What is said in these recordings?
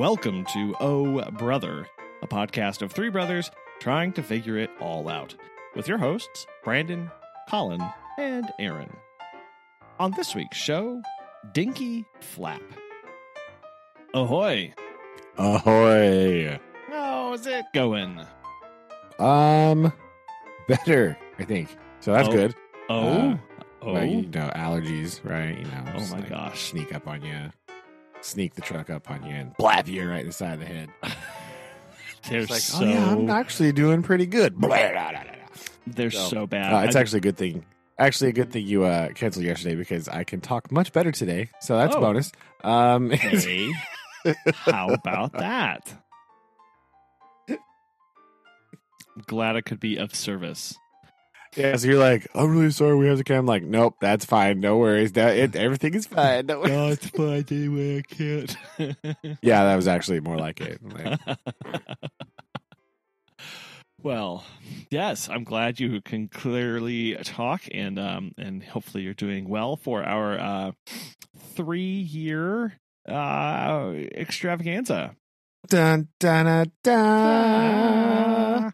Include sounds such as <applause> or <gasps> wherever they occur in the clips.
Welcome to Oh Brother, a podcast of three brothers trying to figure it all out, with your hosts, Brandon, Colin, and Aaron. On this week's show, Dinky Flap. Ahoy! Ahoy. How's it going? Um, better, I think. So that's Oh. good. Oh, Uh, oh, you know, allergies, right? You know, Oh my like, gosh. Sneak up on you, sneak the truck up on you, and blap you right in the side of the head. <laughs> they're It's like, so oh yeah, I'm actually doing pretty good. Blah, blah, blah, blah, blah. they're So, so bad. Uh, it's I- actually a good thing. Actually, a good thing you uh, canceled yesterday because I can talk much better today. So that's Oh. a bonus. Um, <laughs> Hey, how about that? I'm <laughs> glad I could be of service. Yeah, so you're like, I'm really sorry we have to come. I'm like, nope, that's fine. No worries. That it, <laughs> everything is fine. No worries. it's fine anyway. I can't. <laughs> Yeah, that was actually more like it. Like, <laughs> well, yes, I'm glad you can clearly talk, and um, and hopefully you're doing well for our uh, three year uh extravaganza. dun, dun, dun, dun.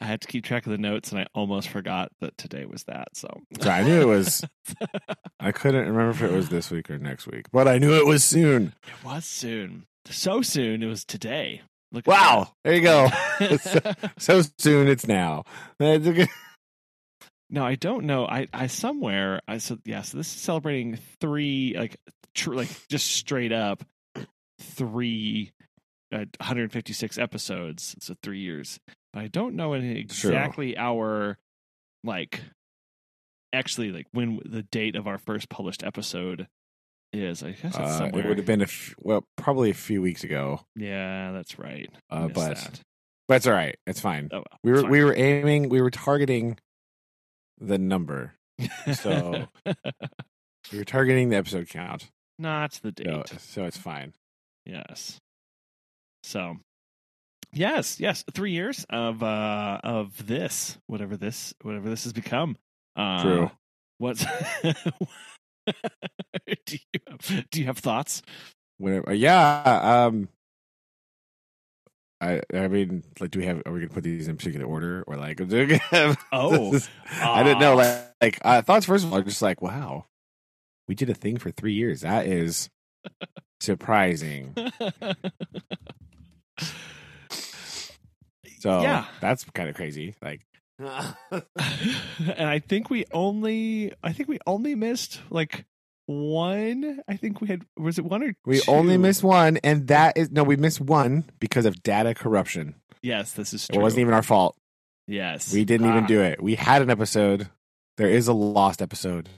I had to keep track of the notes, and I almost forgot that today was that. So So I knew it was. <laughs> I couldn't remember if it was this week or next week, but I knew it was soon. It was soon. So soon. It was today. Look Wow, there you go. <laughs> that. So soon, it's now. <laughs> No, I don't know. I, I somewhere I said yeah. So this is celebrating three like tr- like just straight up three uh, 156 episodes. So three years. But I don't know exactly our like actually like when the date of our first published episode is. I guess it's Uh, it would have been a f- well, probably a few weeks ago, Yeah, that's right. Uh, but that. but it's all right. It's fine. Oh, well, We were fine. we were aiming. We were targeting the number. so- <laughs> We were targeting the episode count. not the date. So, so it's fine. Yes. So, yes, yes, three years of uh of this, whatever this, whatever this has become. Uh, True. What's <laughs> do you have, do you have thoughts? Whatever. Yeah. Um. I I mean, like, do we have? Are we gonna put these in particular order, or like? <laughs> do we have- Oh, I didn't know. ah. Like, like uh, thoughts. First of all, just like, wow, we did a thing for three years. That is <laughs> surprising. So Yeah. that's kind of crazy. Like, <laughs> and I think we only, I think we only missed like one. I think we had was it one or we two? only missed one, and that is no, we missed one because of data corruption. Yes, this is It wasn't even our fault. Yes, We didn't even Ah. do it. We had an episode. There is a lost episode.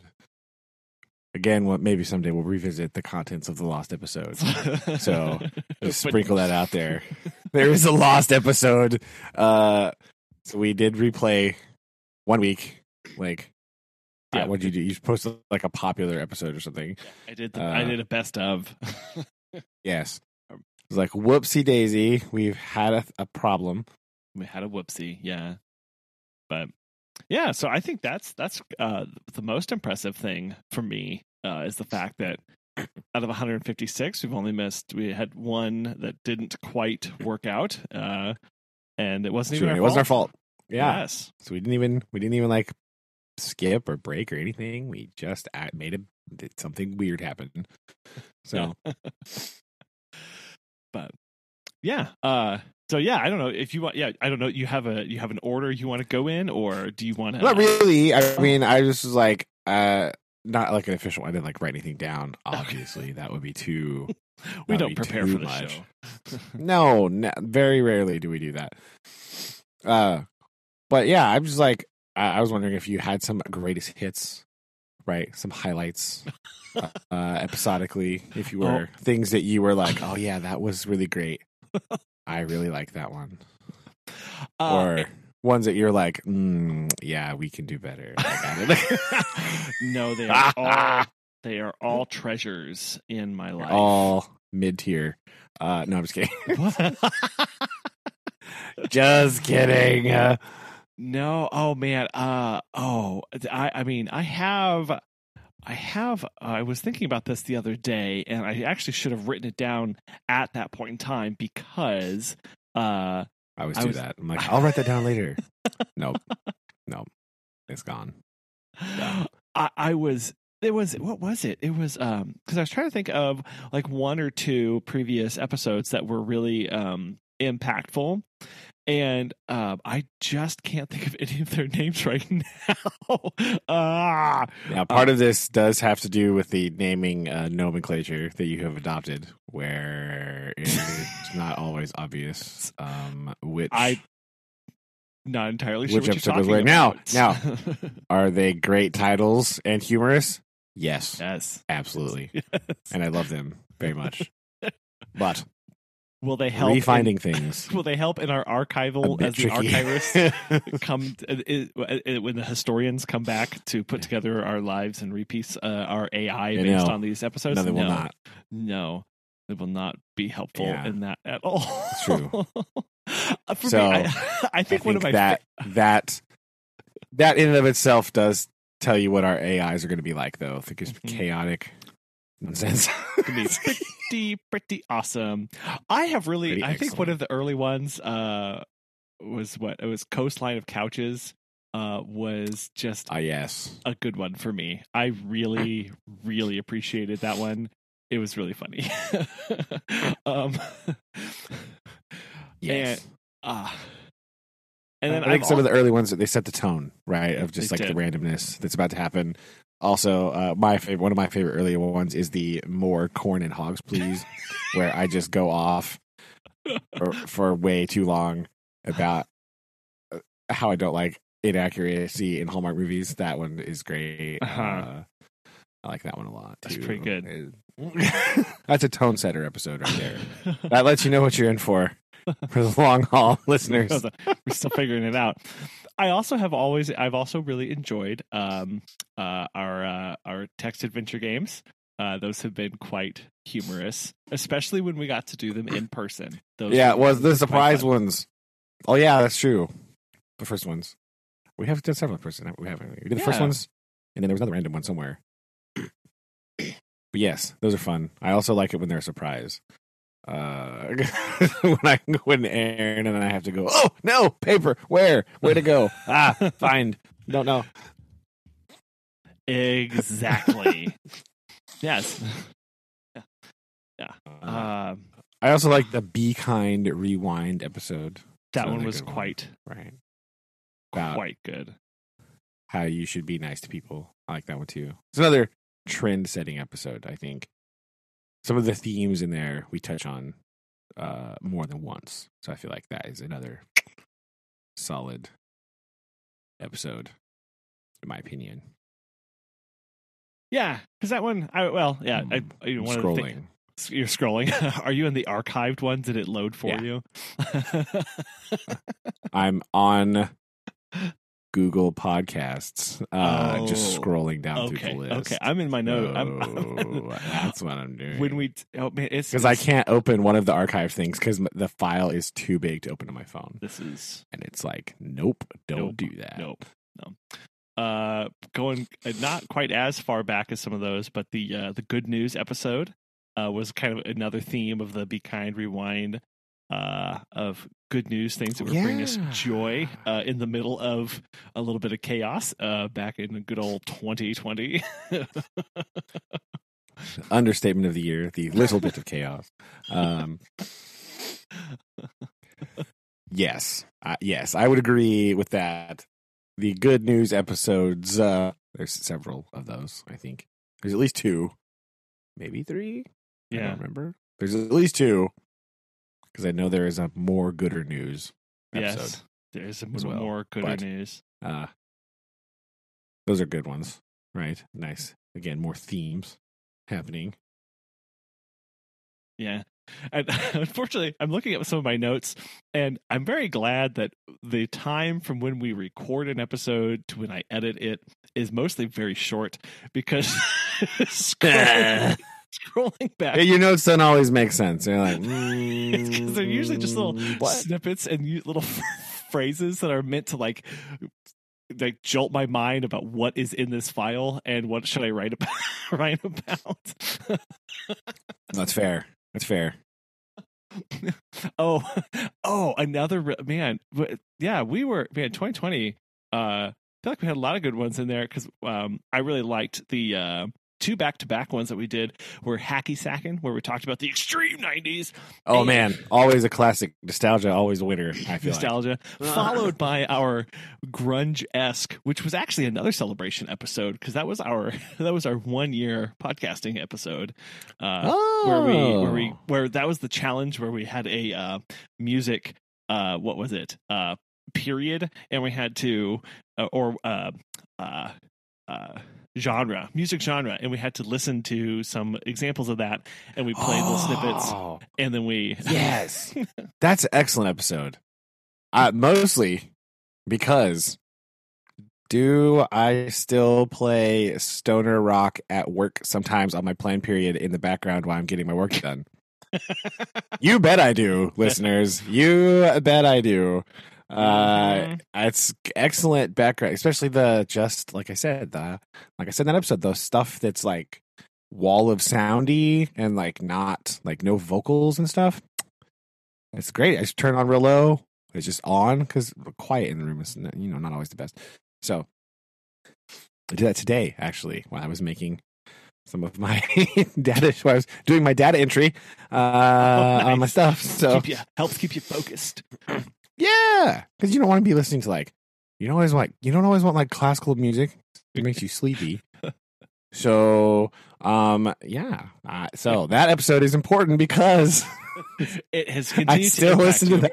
Again, what maybe someday we'll revisit the contents of the lost episode. <laughs> So, Just sprinkle that out there. There is a lost episode. Uh, so we did replay one week. Like, Yeah. uh, what did you do? You posted like a popular episode or something. I did. The, I Uh, did a best of. <laughs> Yes. It was like whoopsie daisy. We've had a, a problem. we had a whoopsie. Yeah, but yeah. So I think that's that's uh, the most impressive thing for me uh, is the fact that out of 156, we've only missed. We had one that didn't quite work out, uh, and it wasn't True, even our it wasn't our fault. fault. Yeah. Yes. So we didn't even we didn't even like skip or break or anything. We just made a did something weird happen. So <laughs> but yeah uh so yeah i don't know if you want yeah i don't know you have a you have an order you want to go in or do you want to not really. I mean, I just was like, uh, not like an official. I didn't like write anything down. Obviously, that would be too. <laughs> we don't prepare for the much. show <laughs> No, no, very rarely do we do that. Uh, but yeah, I'm just like, I, I was wondering if you had some greatest hits, right? Some highlights, uh, uh, <laughs> episodically, if you were things that you were like, oh yeah, that was really great. I really like that one, uh, or ones that you're like, mm, yeah, we can do better. <laughs> Like, I don't <laughs> no they are all <laughs> they are all treasures in my life all mid tier. Uh, no, I'm just kidding. Just kidding. Uh, no oh man uh oh i i mean i have I have. I was thinking about this the other day, and I actually should have written it down at that point in time because uh, I always I do was- that. I'm like, <laughs> I'll write that down later. nope. <laughs> Nope. It's gone. Yeah. I, I was. It was what was it? It was um because I was trying to think of like one or two previous episodes that were really um impactful, and um I just can't think of any of their names <laughs> right now. ah, Now, part of this does have to do with the naming uh, nomenclature that you have adopted, where it's <laughs> not always obvious um, which I not entirely sure Which what you're episode talking where? Now, about. <laughs> are they great titles and humorous. Yes, yes. absolutely, Yes. and I love them very much. But Will they help? in- refinding things <laughs> will they help in our archival as the tricky. archivists <laughs> come uh, uh, uh, when the historians come back to put together our lives and repiece uh, our AI based know. on these episodes? no, they will no, not. No, it will not be helpful Yeah. in that at all. It's true. <laughs> Uh, For So, me, I, I think I one of my that that that in and of itself does tell you what our AIs are going to be like, though. I think it's Mhm. chaotic nonsense. Pretty pretty awesome. I have really Pretty I think one of the early ones uh was what it was Coastline of Couches uh was just Ah, yes. a good one for me. I really <laughs> really appreciated that one. It was really funny. <laughs> um <laughs> Yes. uh and then I think I've some of the early ones they set the tone right of just like the randomness that's about to happen. Also, uh, my favorite, one of my favorite earlier ones is the more corn and hogs, please, <laughs> where I just go off for, for way too long about uh, how I don't like inaccuracy in Hallmark movies. That one is great. Uh-huh. Uh, I like that one a lot. That's pretty good. <laughs> That's a tone setter episode right there. <laughs> That lets you know what you're in for for the long haul, listeners. We're still figuring it out. I also have always I've also really enjoyed um uh our uh our text adventure games. Uh those have been quite humorous, especially when we got to do them in person. Those yeah, was the surprise ones. Oh yeah, that's true. The first ones. We have done several in person. We haven't. We did the first ones, and then there was another random one somewhere. But yes, those are fun. I also like it when they're a surprise. Uh, <laughs> when I when Aaron and I have to go. Oh no, paper. Where? Where to go? <laughs> Ah, find. Don't know. Exactly. <laughs> yes. Uh, Um I also like the Be Kind Rewind episode. that one was good one. quite Right. About quite good. how you should be nice to people. I like that one too. It's another trend setting episode, I think. Some of the themes in there we touch on uh more than once. So I feel like that is another solid episode, in my opinion. Yeah, because that one, I well, yeah, I, you know, one of the Scrolling. you're scrolling. <laughs> Are you in the archived ones? Did it load for Yeah. you? <laughs> I'm on Google Podcasts, uh, just Oh, scrolling down through the list. okay. I'm in my note. I'm, Oh, <laughs> that's what I'm doing. when we oh man, it's because I can't open one of the archive things because the file is too big to open on my phone, This is and it's like, nope, don't Nope. do that. nope, no. Uh, going uh, not quite as far back as some of those, but the uh, the good news episode uh, was kind of another theme of the Be Kind Rewind uh, of good news things that were bringing us joy uh, in the middle of a little bit of chaos uh, back in the good old 2020. <laughs> Understatement of the year: the little bit of chaos. Um, yes, yes, I would agree with that. The good news episodes. Uh, there's several of those. I think there's at least two, maybe three. I yeah, don't remember. There's at least two because I know there is a more gooder news episode. yes, there's some well, more gooder but- news. Uh, those are good ones, right? Nice. Again, more themes happening. Yeah. And <laughs> unfortunately, I'm looking at some of my notes, and I'm very glad that the time from when we record an episode to when I edit it is mostly very short because <laughs> scrolling, <laughs> scrolling <laughs> back. Your notes don't always make sense. You're like, <laughs> It's because they're usually just little "Mm, what? snippets and little <laughs> phrases that are meant to like like jolt my mind about what is in this file and what should I write about. write about. That's fair. That's fair. oh, oh, another man. Yeah, we were man. 2020. Uh, I feel like we had a lot of good ones in there because um, I really liked the uh, two back to back ones that we did were Hacky Sackin, where we talked about the extreme 90s. Oh, and man. Always a classic. Nostalgia, always a winner. I feel Nostalgia. Like. <laughs> followed by our grunge esque, which was actually another celebration episode because that was our <laughs> that was our one year podcasting episode. Uh, oh. Where we where we where that was the challenge where we had a uh, music uh, what was it? Uh, period and we had to uh, or uh uh uh genre, music genre, and we had to listen to some examples of that, and we played oh, little snippets, and then we yes, <laughs> that's an excellent episode. Uh, mostly because do I still play stoner rock at work sometimes on my plan period in the background while I'm getting my work done? <laughs> you bet I do, listeners. You bet I do. Uh, mm-hmm. it's excellent background, especially the just like I said, the like I said in that episode, the stuff that's like wall of soundy and like not like no vocals and stuff. It's great. I just turn on real low. It's just on because quiet in the room is you know not always the best. So I did that today actually while I was making some of my <laughs> data. While I was doing my data entry uh, oh, nice. on my stuff. So keep you, helps keep you focused. <clears throat> Yeah, because you don't want to be listening to like you don't always like you don't always want like classical music. It makes you sleepy. <laughs> so, um, yeah. Uh, so that episode is important because <laughs> it has <laughs> continued. I still to listen to that.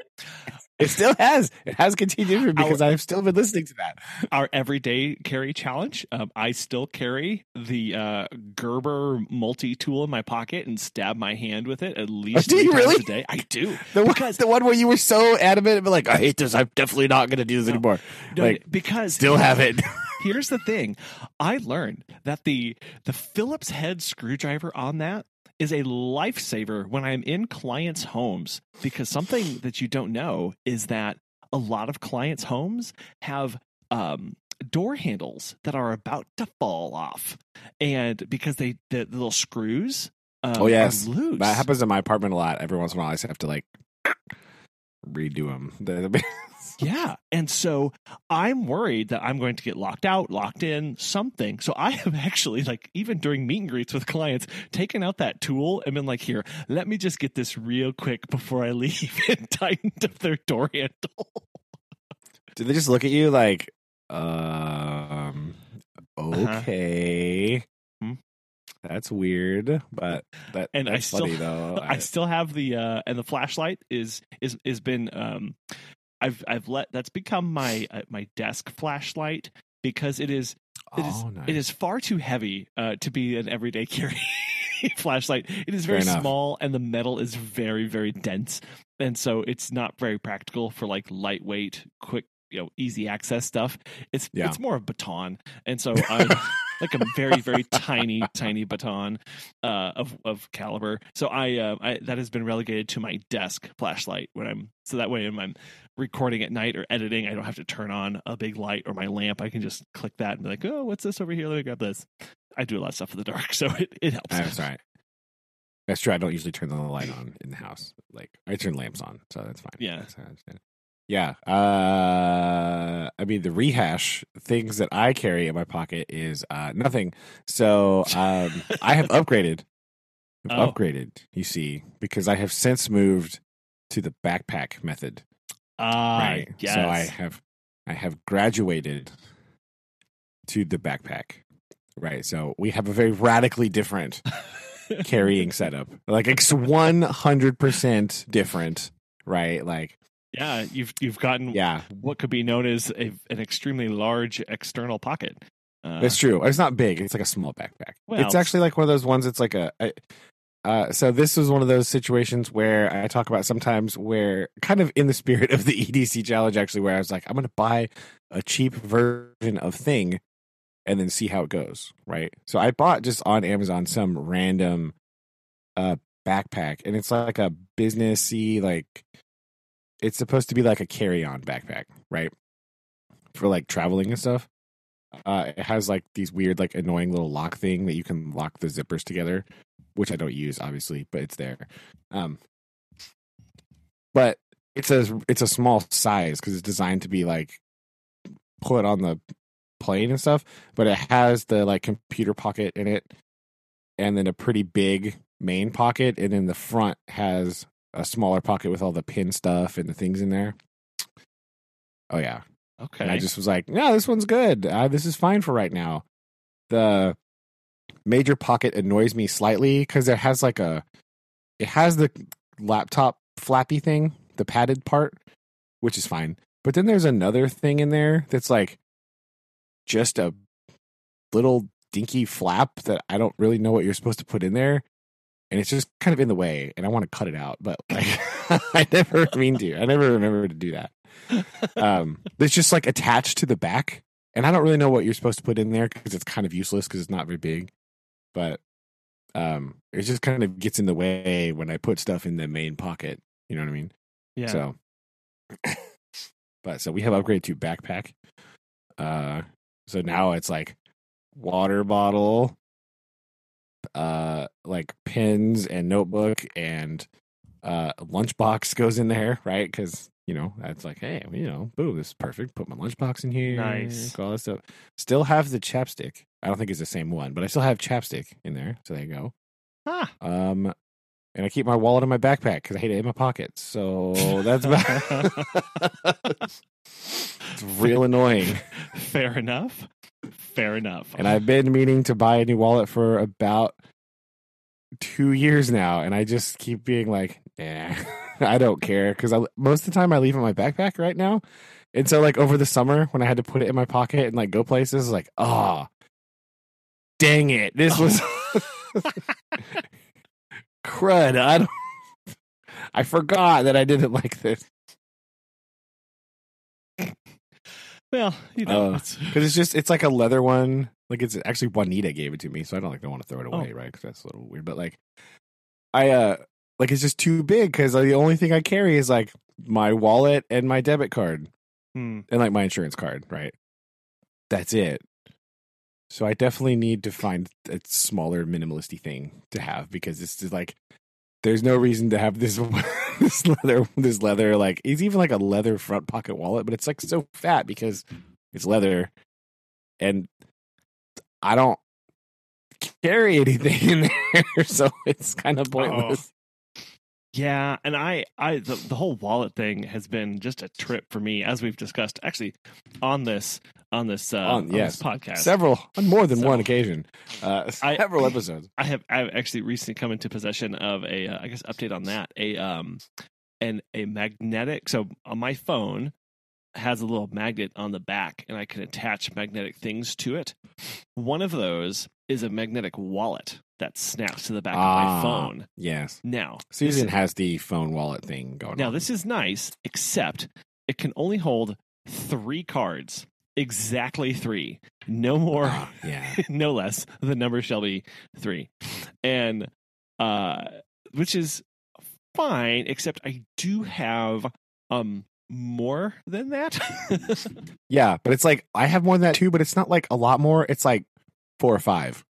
It still has. It has continued because I've still been listening to that. Our everyday carry challenge. Um, I still carry the uh, Gerber multi tool in my pocket and stab my hand with it at least do you really? a day. I do. <laughs> The one, the one where you were so adamant, but like, I hate this. I'm definitely not going to do this no, anymore. No, like, because still have it. <laughs> here's the thing. I learned that the the Phillips head screwdriver on that is a lifesaver when I'm in clients' homes because something that you don't know is that a lot of clients' homes have um, door handles that are about to fall off, and because they the, the little screws. Um, oh yes, that happens in my apartment a lot. Every once in a while, I have to like redo them. <laughs> Yeah. And so I'm worried that I'm going to get locked out, locked in, something. So I have <laughs> actually, like, even during meet and greets with clients, taken out that tool and been like, here, let me just get this real quick before I <laughs> leave and tightened up their door handle. <laughs> Did they just look at you like, um, uh-huh. okay? Uh-huh. That's weird, but that and I still, funny, though. I, I still have the uh and the flashlight is is is been um I've I've let that's become my uh, my desk flashlight because it is it is oh, nice. it is far too heavy uh, to be an everyday <laughs> carry flashlight. It is very small and the metal is very very dense, and so it's not very practical for like lightweight, quick, you know, easy access stuff. It's yeah. it's more of a baton, and so <laughs> I. like a very very tiny tiny baton uh, of of caliber. So I, uh, I that has been relegated to my desk flashlight when I'm so that way when I'm recording at night or editing, I don't have to turn on a big light or my lamp. I can just click that and be like, oh, what's this over here? Let me grab this. I do a lot of stuff in the dark, <laughs> so it, it helps. That's right. That's true. I don't usually turn the light on in the house. Like I turn lamps on, so that's fine. Yeah. That's yeah. Uh, I mean, the rehash things that I carry in my pocket is uh, nothing. So um, I have <laughs> upgraded. I've oh. upgraded, you see, because I have since moved to the backpack method. Ah, right. Yes. So I have I have graduated to the backpack. Right. So we have a very radically different <laughs> carrying setup. Like it's one hundred percent different. Right. Like yeah, you've you've gotten yeah what could be known as a, an extremely large external pocket. Uh, it's true. It's not big. It's like a small backpack. Well, it's actually like one of those ones. It's like a, a uh, so this was one of those situations where I talk about sometimes where kind of in the spirit of the <laughs> EDC challenge, actually, where I was like, I'm going to buy a cheap version of thing and then see how it goes. Right. So I bought just on Amazon some random uh, backpack and it's like a businessy, like it's supposed to be like a carry on backpack. Right. for like traveling and stuff. Uh, it has like these weird, like annoying little lock thing that you can lock the zippers together, which I don't use obviously, but it's there. Um, but it's a it's a small size because it's designed to be like put on the plane and stuff. But it has the like computer pocket in it, and then a pretty big main pocket, and then the front has a smaller pocket with all the pin stuff and the things in there. Oh yeah, Okay. and I just was like, no, this one's good. Uh, this is fine for right now. The major pocket annoys me slightly because it has like a, it has the laptop flappy thing, the padded part, which is fine. But then there's another thing in there that's like just a little dinky flap that I don't really know what you're supposed to put in there. And it's just kind of in the way, and I want to cut it out, but like <laughs> I never mean to. I never remember to do that um, it's just like attached to the back, and I don't really know what you're supposed to put in there because it's kind of useless because it's not very big. But um, it just kind of gets in the way when I put stuff in the main pocket. You know what I mean? yeah. So, <coughs> but so we have upgraded to backpack. Uh, so now it's like water bottle, uh, like pens and notebook and uh lunchbox goes in there, right? Because you know that's like, hey, you know, boom, this is perfect. Put my lunchbox in here. Nice. All this stuff. Still have the chapstick. I don't think it's the same one, but I still have chapstick in there. So there you go. Ah. Um, and I keep my wallet in my backpack because I hate it in my pockets. So that's about. <laughs> <laughs> it's real annoying. <laughs> Fair enough. Fair enough. And I've been meaning to buy a new wallet for about two years now, and I just keep being like, "Yeah, <laughs> I don't care," because I most of the time I leave it in my backpack right now, and so like over the summer when I had to put it in my pocket and like go places, like, oh, dang it, this was <laughs> <laughs> crud. I don't. I forgot that I didn't like this well, you know, Uh, it's, because it's just it's like a leather one. Like it's actually Juanita gave it to me, so I don't like don't want to throw it Oh. away, right? Because that's a little weird. But like, I uh like it's just too big because the only thing I carry is like my wallet and my debit card hmm. and like my insurance card, right? That's it. So I definitely need to find a smaller minimalisty thing to have because it's just like there's no reason to have this <laughs> this leather this leather like it's even like a leather front pocket wallet, but it's like so fat because it's leather and I don't carry anything <laughs> in there, so it's kind of pointless. Yeah, and I, I, the, the whole wallet thing has been just a trip for me, as we've discussed actually on this, on this, uh, On- on yes. this podcast. Several on more than one occasion. Uh, <laughs> I- several episodes. I have, I've actually recently come into possession of a, uh, I guess, update on that. A, um, and a magnetic. So on my phone has a little magnet on the back, and I can attach magnetic things to it. One of those is a magnetic wallet that snaps to the back of my Ah. phone. Yes. Now, Susan this- has the phone wallet thing going Now on. this is nice, except it can only hold three cards. Exactly three. No more, Ah, yeah. <laughs> no less. The number shall be three. And uh which is fine, except I do have um more than that. <laughs> Yeah, but it's like I have more than that too, but it's not like a lot more. It's like four or five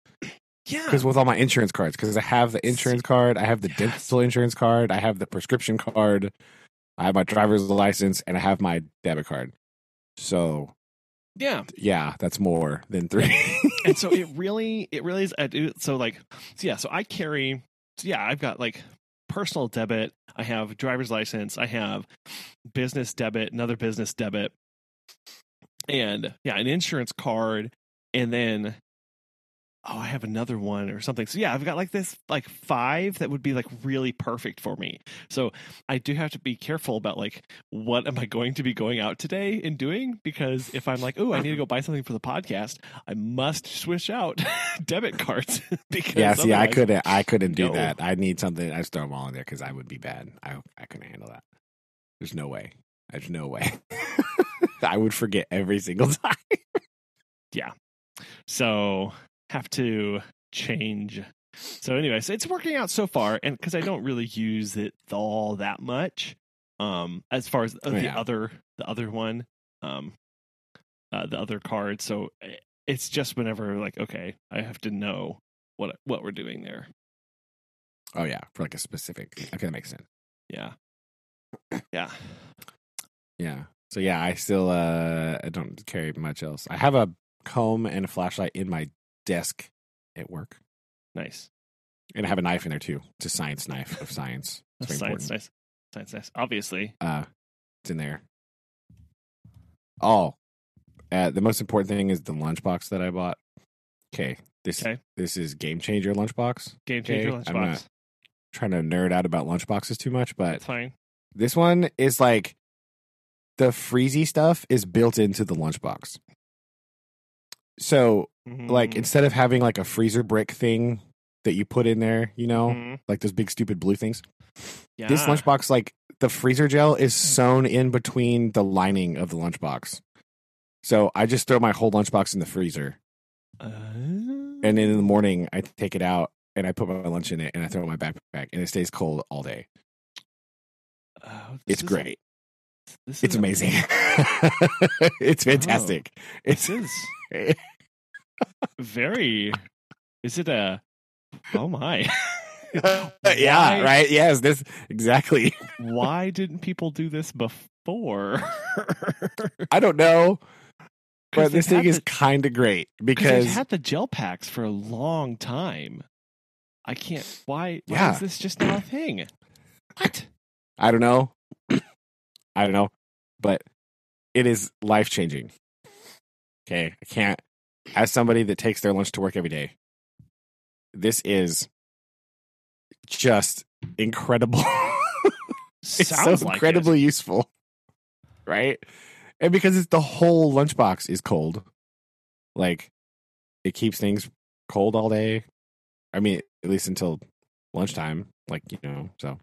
yeah. because with all my insurance cards, because I have the insurance card, I have the Yes. dental insurance card, I have the prescription card, I have my driver's license, and I have my debit card. So Yeah. yeah, that's more than three. and so it <laughs> really it really is uh, do- so like so yeah so i carry so yeah i've got like personal debit i have driver's license i have business debit another business debit and yeah an insurance card and then oh i have another one or something so yeah i've got like this like five that would be like really perfect for me so i do have to be careful about like what am i going to be going out today and doing because if i'm like oh i need to go buy something for the podcast i must switch out <laughs> debit cards <laughs> because yeah, see, I couldn't, I couldn't do No. that. I need something. I just throw them all in there because I would be bad. I, I couldn't handle that. There's no way. There's no way. <laughs> I would forget every single time. Yeah. So have to change so anyways it's working out so far and because i don't really use it all that much um as far as the Yeah. other the other one um uh, the other card. So eh, it's just whenever like, okay, I have to know what what we're doing there. Oh yeah, for like a specific. Okay, that makes sense. Yeah, yeah. Yeah. So yeah, I still uh I don't carry much else. I have a comb and a flashlight in my desk at work, Nice. and I have a knife in there too. It's a science knife of science. <laughs> It's very Science, important. nice. Science, nice. Obviously. Uh, it's in there. Oh, uh, the most important thing is the lunchbox that I bought. Okay, this Okay. this is game changer lunchbox. Game changer Okay, I'm lunchbox. not- Trying to nerd out about lunchboxes too much, but That's fine. This one is like the freezy stuff is built into the lunchbox. So, like, Mhm. instead of having like a freezer brick thing that you put in there, you know, Mhm. like those big stupid blue things, yeah. this lunchbox, like the freezer gel is sewn in between the lining of the lunchbox. So I just throw my whole lunchbox in the freezer, Uh, and then in the morning I take it out and I put my lunch in it and I throw it in my backpack, and it stays cold all day. oh, It's great. It's amazing. <laughs> <laughs> it's fantastic. It's This is <laughs> very. Is it a? Oh my! <laughs> yeah, <laughs> Why- right. Yes, this exactly. <laughs> Why didn't people do this before? I don't know. but this thing had is kind of great Because they've had the gel packs for a long time. I can't. Why? Why Yeah. is this just now a thing? What? I don't know. I don't know, but it is life changing. Okay, I can't. As somebody that takes their lunch to work every day, this is just incredible. <laughs> it's Sounds so like incredibly useful, right? And because it's the whole lunchbox is cold, like it keeps things cold all day. I mean, at least until lunchtime, like you know. So,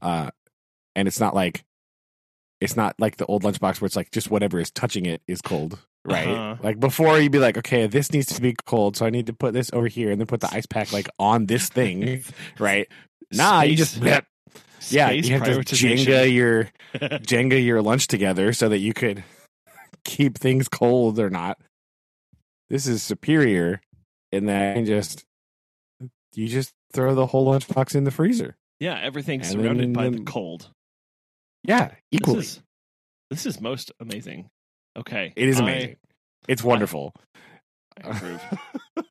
uh, and it's not like it's not like the old lunchbox where it's like just whatever is touching it is cold, right? Uh-huh. Like before, you'd be like, okay, this needs to be cold, so I need to put this over here and then put the ice pack like on this thing, <laughs> right? Nah, you just Space- yeah, you have to. Jenga your <laughs> Jenga your lunch together so that you could keep things cold or not. This is superior in that you just you just throw the whole lunchbox in the freezer. yeah, everything's And surrounded then- by the cold. Yeah, equally. This is, this is most amazing. Okay, it is I- amazing. it's wonderful. I approve. <laughs>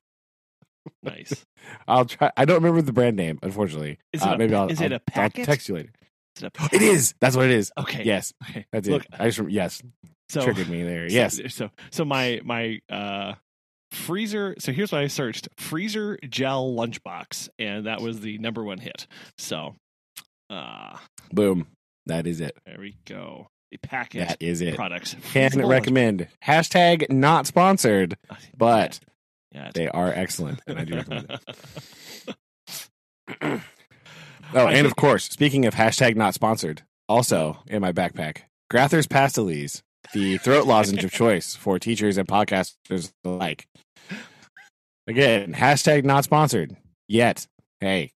nice. I'll try. I don't remember the brand name, unfortunately. Is it Uh, a- maybe I'll, is I'll- a PackIt? I'll text you later. Is it, a <gasps> It is. That's what it is. Okay. Yes, Okay. that's Look, it. I just yes so triggered me there. so- Yes. So so my my uh freezer. So here's what I searched: freezer gel lunchbox, and that was the number one hit. So, uh Boom. That is it. there we go. The PackIt That is it. products. <laughs> Can recommend. Hashtag not sponsored, <laughs> but yeah, it's- they are excellent, and I do recommend it. <laughs> <clears throat> Oh, and of course, speaking of hashtag not sponsored, also in my backpack, Grether's Pastilles, the throat lozenge of choice for teachers and podcasters alike. Again, hashtag not sponsored yet. Hey,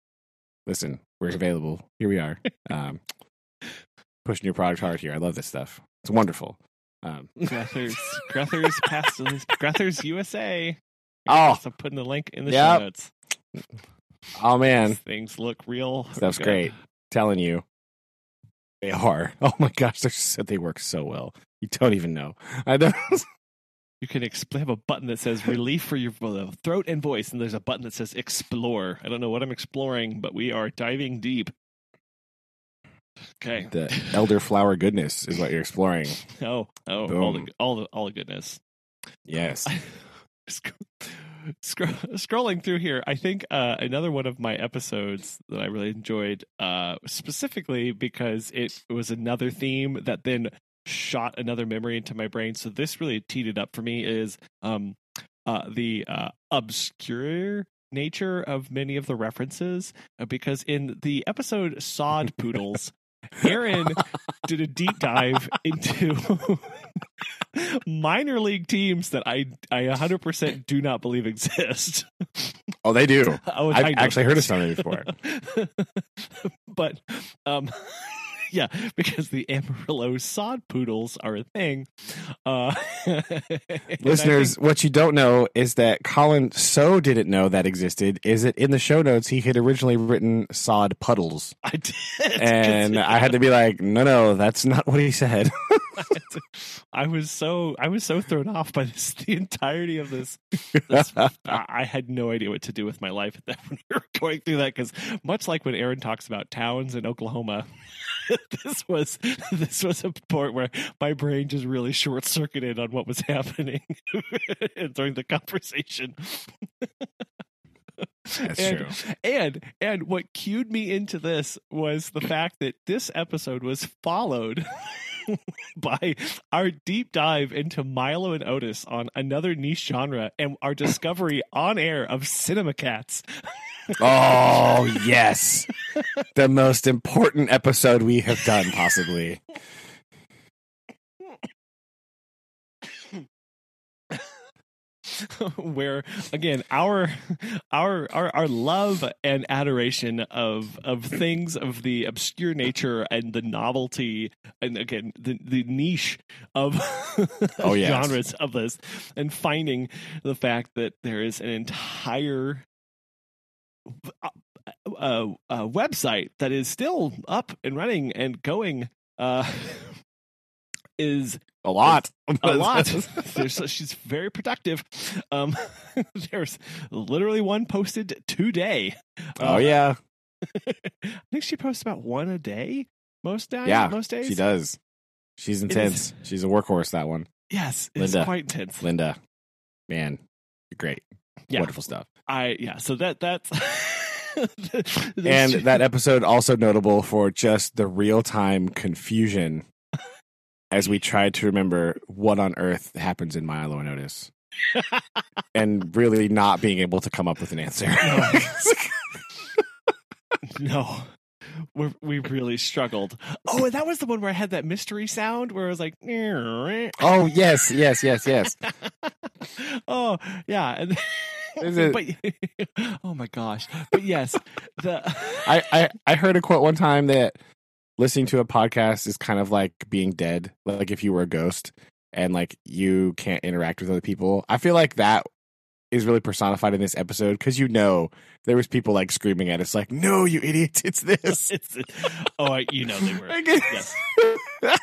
listen, we're available. Here we are. Um, pushing your product hard here. I love this stuff. It's wonderful. Um, <laughs> Grethers, Grethers Pastilles, Grethers USA. Oh. so I'm putting the link in the Yep. show notes. oh man, Things look real. Stuff's good. great. telling you, they are. <laughs> Oh my gosh, they're so, they work so well. You don't even know. I don't. <laughs> You can expl- have a button that says relief for your throat and voice, and there's a button that says explore. I don't know what I'm exploring, but we are diving deep. Okay. the elderflower goodness is what you're exploring. <laughs> Oh, oh, all the all the all the goodness. Yes. <laughs> Sc- scro- scrolling through here, I think uh, another one of my episodes that I really enjoyed, uh, specifically because it was another theme that then shot another memory into my brain. So this really teed it up for me. Is um, uh, the uh, obscure nature of many of the references uh, because in the episode <laughs> Sod Poodles, Aaron did a deep dive into <laughs> minor league teams that I I 100% do not believe exist. Oh, they do. <laughs> Oh, I've I actually heard of some of these before. <laughs> but um <laughs> yeah, because the Amarillo sod poodles are a thing. Uh, <laughs> Listeners, think- what you don't know is that Colin so didn't know that existed is that in the show notes he had originally written sod puddles. <laughs> I did, And I had to be like, no, no, that's not what he said. I was so I was so thrown off by this the entirety of this. this I, I had no idea what to do with my life at that when we were going through that because much like when Aaron talks about towns in Oklahoma, <laughs> this was this was a point where my brain just really short circuited on what was happening <laughs> during the conversation. <laughs> That's and, true. And and what cued me into this was the fact that this episode was followed <laughs> by our deep dive into Milo and Otis on another niche genre and our discovery on air of Cinema Cats. Oh, yes. the most important episode we have done, possibly. <laughs> <laughs> where again our our our our love and adoration of of things of the obscure nature and the novelty and again the the niche of Oh, <laughs> yes. genres of this and finding the fact that there is an entire uh, uh, uh, website that is still up and running and going uh is A lot. a <laughs> lot. <laughs> She's very productive. Um, <laughs> there's literally one posted today. Oh, Uh, yeah. I think she posts about one a day most days. Yeah, most days. She does. She's intense. She's a workhorse, that one. Yes, it's Linda. quite intense. Linda. Man, great. Yeah. Wonderful stuff. I yeah. So that that's. And that episode also notable for just the real time confusion as we tried to remember what on earth happens in Milo and Otis. <laughs> and really not being able to come up with an answer. <laughs> no. We're, we really struggled. Oh, and that was the one where I had that mystery sound where I was like, <laughs> oh, yes, yes, yes, yes. oh yeah and Is it- but oh my gosh but yes the I, I, I heard a quote one time that listening to a podcast is kind of like being dead. Like if you were a ghost and like you can't interact with other people. I feel like that is really personified in this episode because you know there was people like screaming at us like, "No, you idiots! It's this." <laughs> it's oh I, you know they were <laughs> yes <laughs>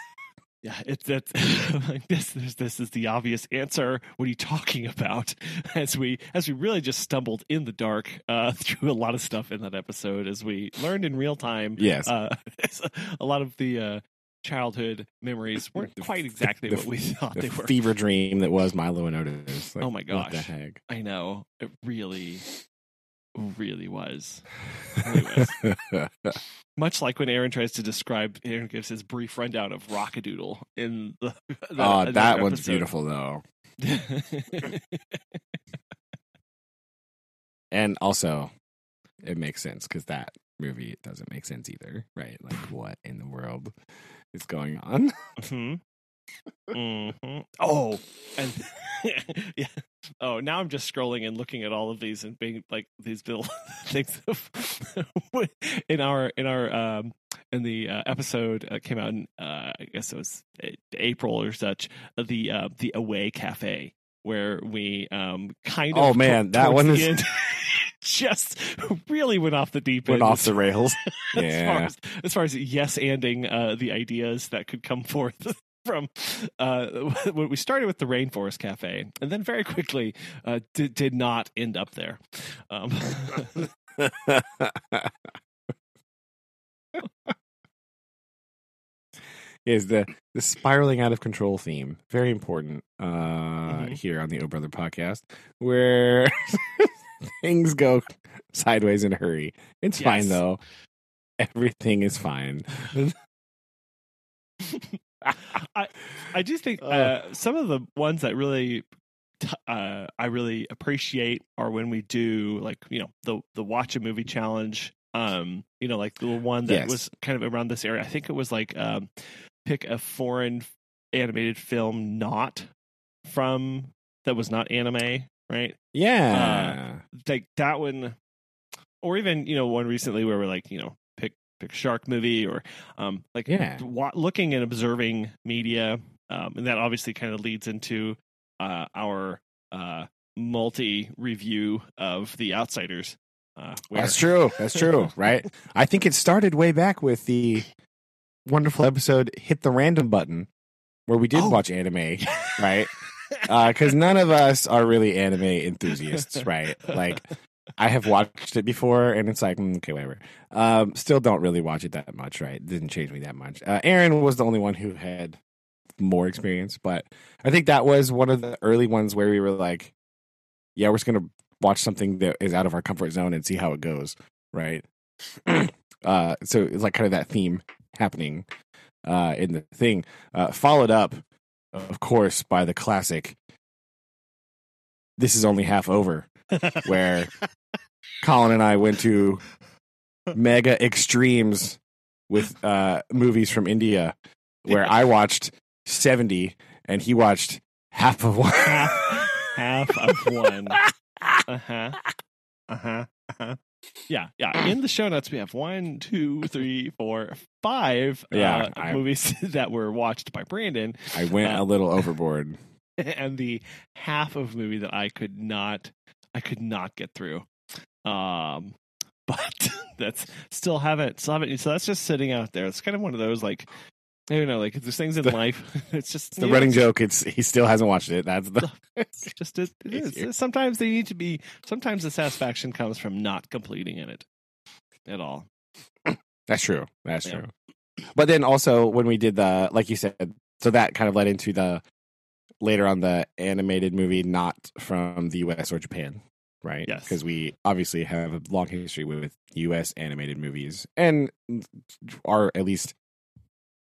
yeah it's that's <laughs> like this this this is the obvious answer what are you talking about <laughs> as we as we really just stumbled in the dark uh <laughs> through a lot of stuff in that episode as we learned in real time yes, uh a lot of the uh childhood memories weren't quite exactly the- what we thought the they were fever dream that was Milo and Otis. Like, Oh my What the gosh. heck? I know it really, really was. Anyways. <laughs> Much like when Aaron tries to describe, Aaron gives his brief rundown of Rock-a-Doodle in the. <laughs> oh, in that one's beautiful though. <laughs> And also, it makes sense because that movie doesn't make sense either, right? Like, what in the world is going on? hmm hmm Oh, and <laughs> yeah. Oh, now I'm just scrolling and looking at all of these and being like these little <laughs> things of <laughs> in our in our um in the uh, episode uh, came out in uh, I guess it was uh, April or such uh, the uh, the away cafe where we um kind of Oh, man, that one is- end just really went off the deep Went end off the rails. as far Yeah. as, as far as yes anding uh, the ideas that could come forth from uh, <laughs> we started with the rainforest cafe and then very quickly uh, did, did not end up there um, <laughs> is the the spiraling out of control theme very important uh Mhm. here on the O Brother podcast where <laughs> things go sideways in a hurry. It's fine though. Everything is fine. I I do think <laughs> uh, some of the ones that really t- uh, I really appreciate are when we do like you know the the watch a movie challenge. Um, you know, like the one that Yes. was kind of around this area. I think it was like um, pick a foreign animated film not from that was not anime, right? Yeah. like that one or even you know one recently where we're like you know pick pick a shark movie or um, like Yeah. wa- looking and observing media, um, and that obviously kind of leads into uh, our uh, multi review of The Outsiders. Uh, where, That's true. That's true. <laughs> right. I think it started way back with the wonderful episode "Hit the Random Button," where we did Oh. watch anime, right? Because none of us are really anime <laughs> enthusiasts, right? Like, I have watched it before, and it's like, mm, okay, whatever. Um, still don't really watch it that much, right? Didn't change me that much. Uh, Aaron was the only one who had more experience, but I think that was one of the early ones where we were like, yeah, we're just gonna watch something that is out of our comfort zone and see how it goes, right? <clears throat> uh, so it's like kind of that theme happening uh, in the thing, uh, followed up, of course, by the classic. This is only half over, where <laughs> Collin and I went to <laughs> mega extremes with uh, movies from India, where I watched seventy and he watched half of one. half, half of one. <laughs> Uh huh. Uh huh. Uh-huh. Yeah, yeah. In the show notes, we have one, two, three, four, five Yeah, uh, I- movies <laughs> that were watched by Brandon, I went Uh, a little overboard. and the half of movie that I could not, I could not get through. Um, <laughs> but <laughs> that's still haven't, still haven't. So that's just sitting out there. It's kind of one of those like, I don't know, like there's things in The- life. <laughs> It's just The know, running it's joke. It's he still hasn't watched it. That's the just it, it is. Sometimes they need to be. Sometimes the satisfaction comes from not completing in it at all. <clears throat> That's true. That's Yeah. true. But then also when we did the like you said, so that kind of led into the later on the animated movie not from the US or Japan, right? Yes. Because we obviously have a long history with US animated movies and are at least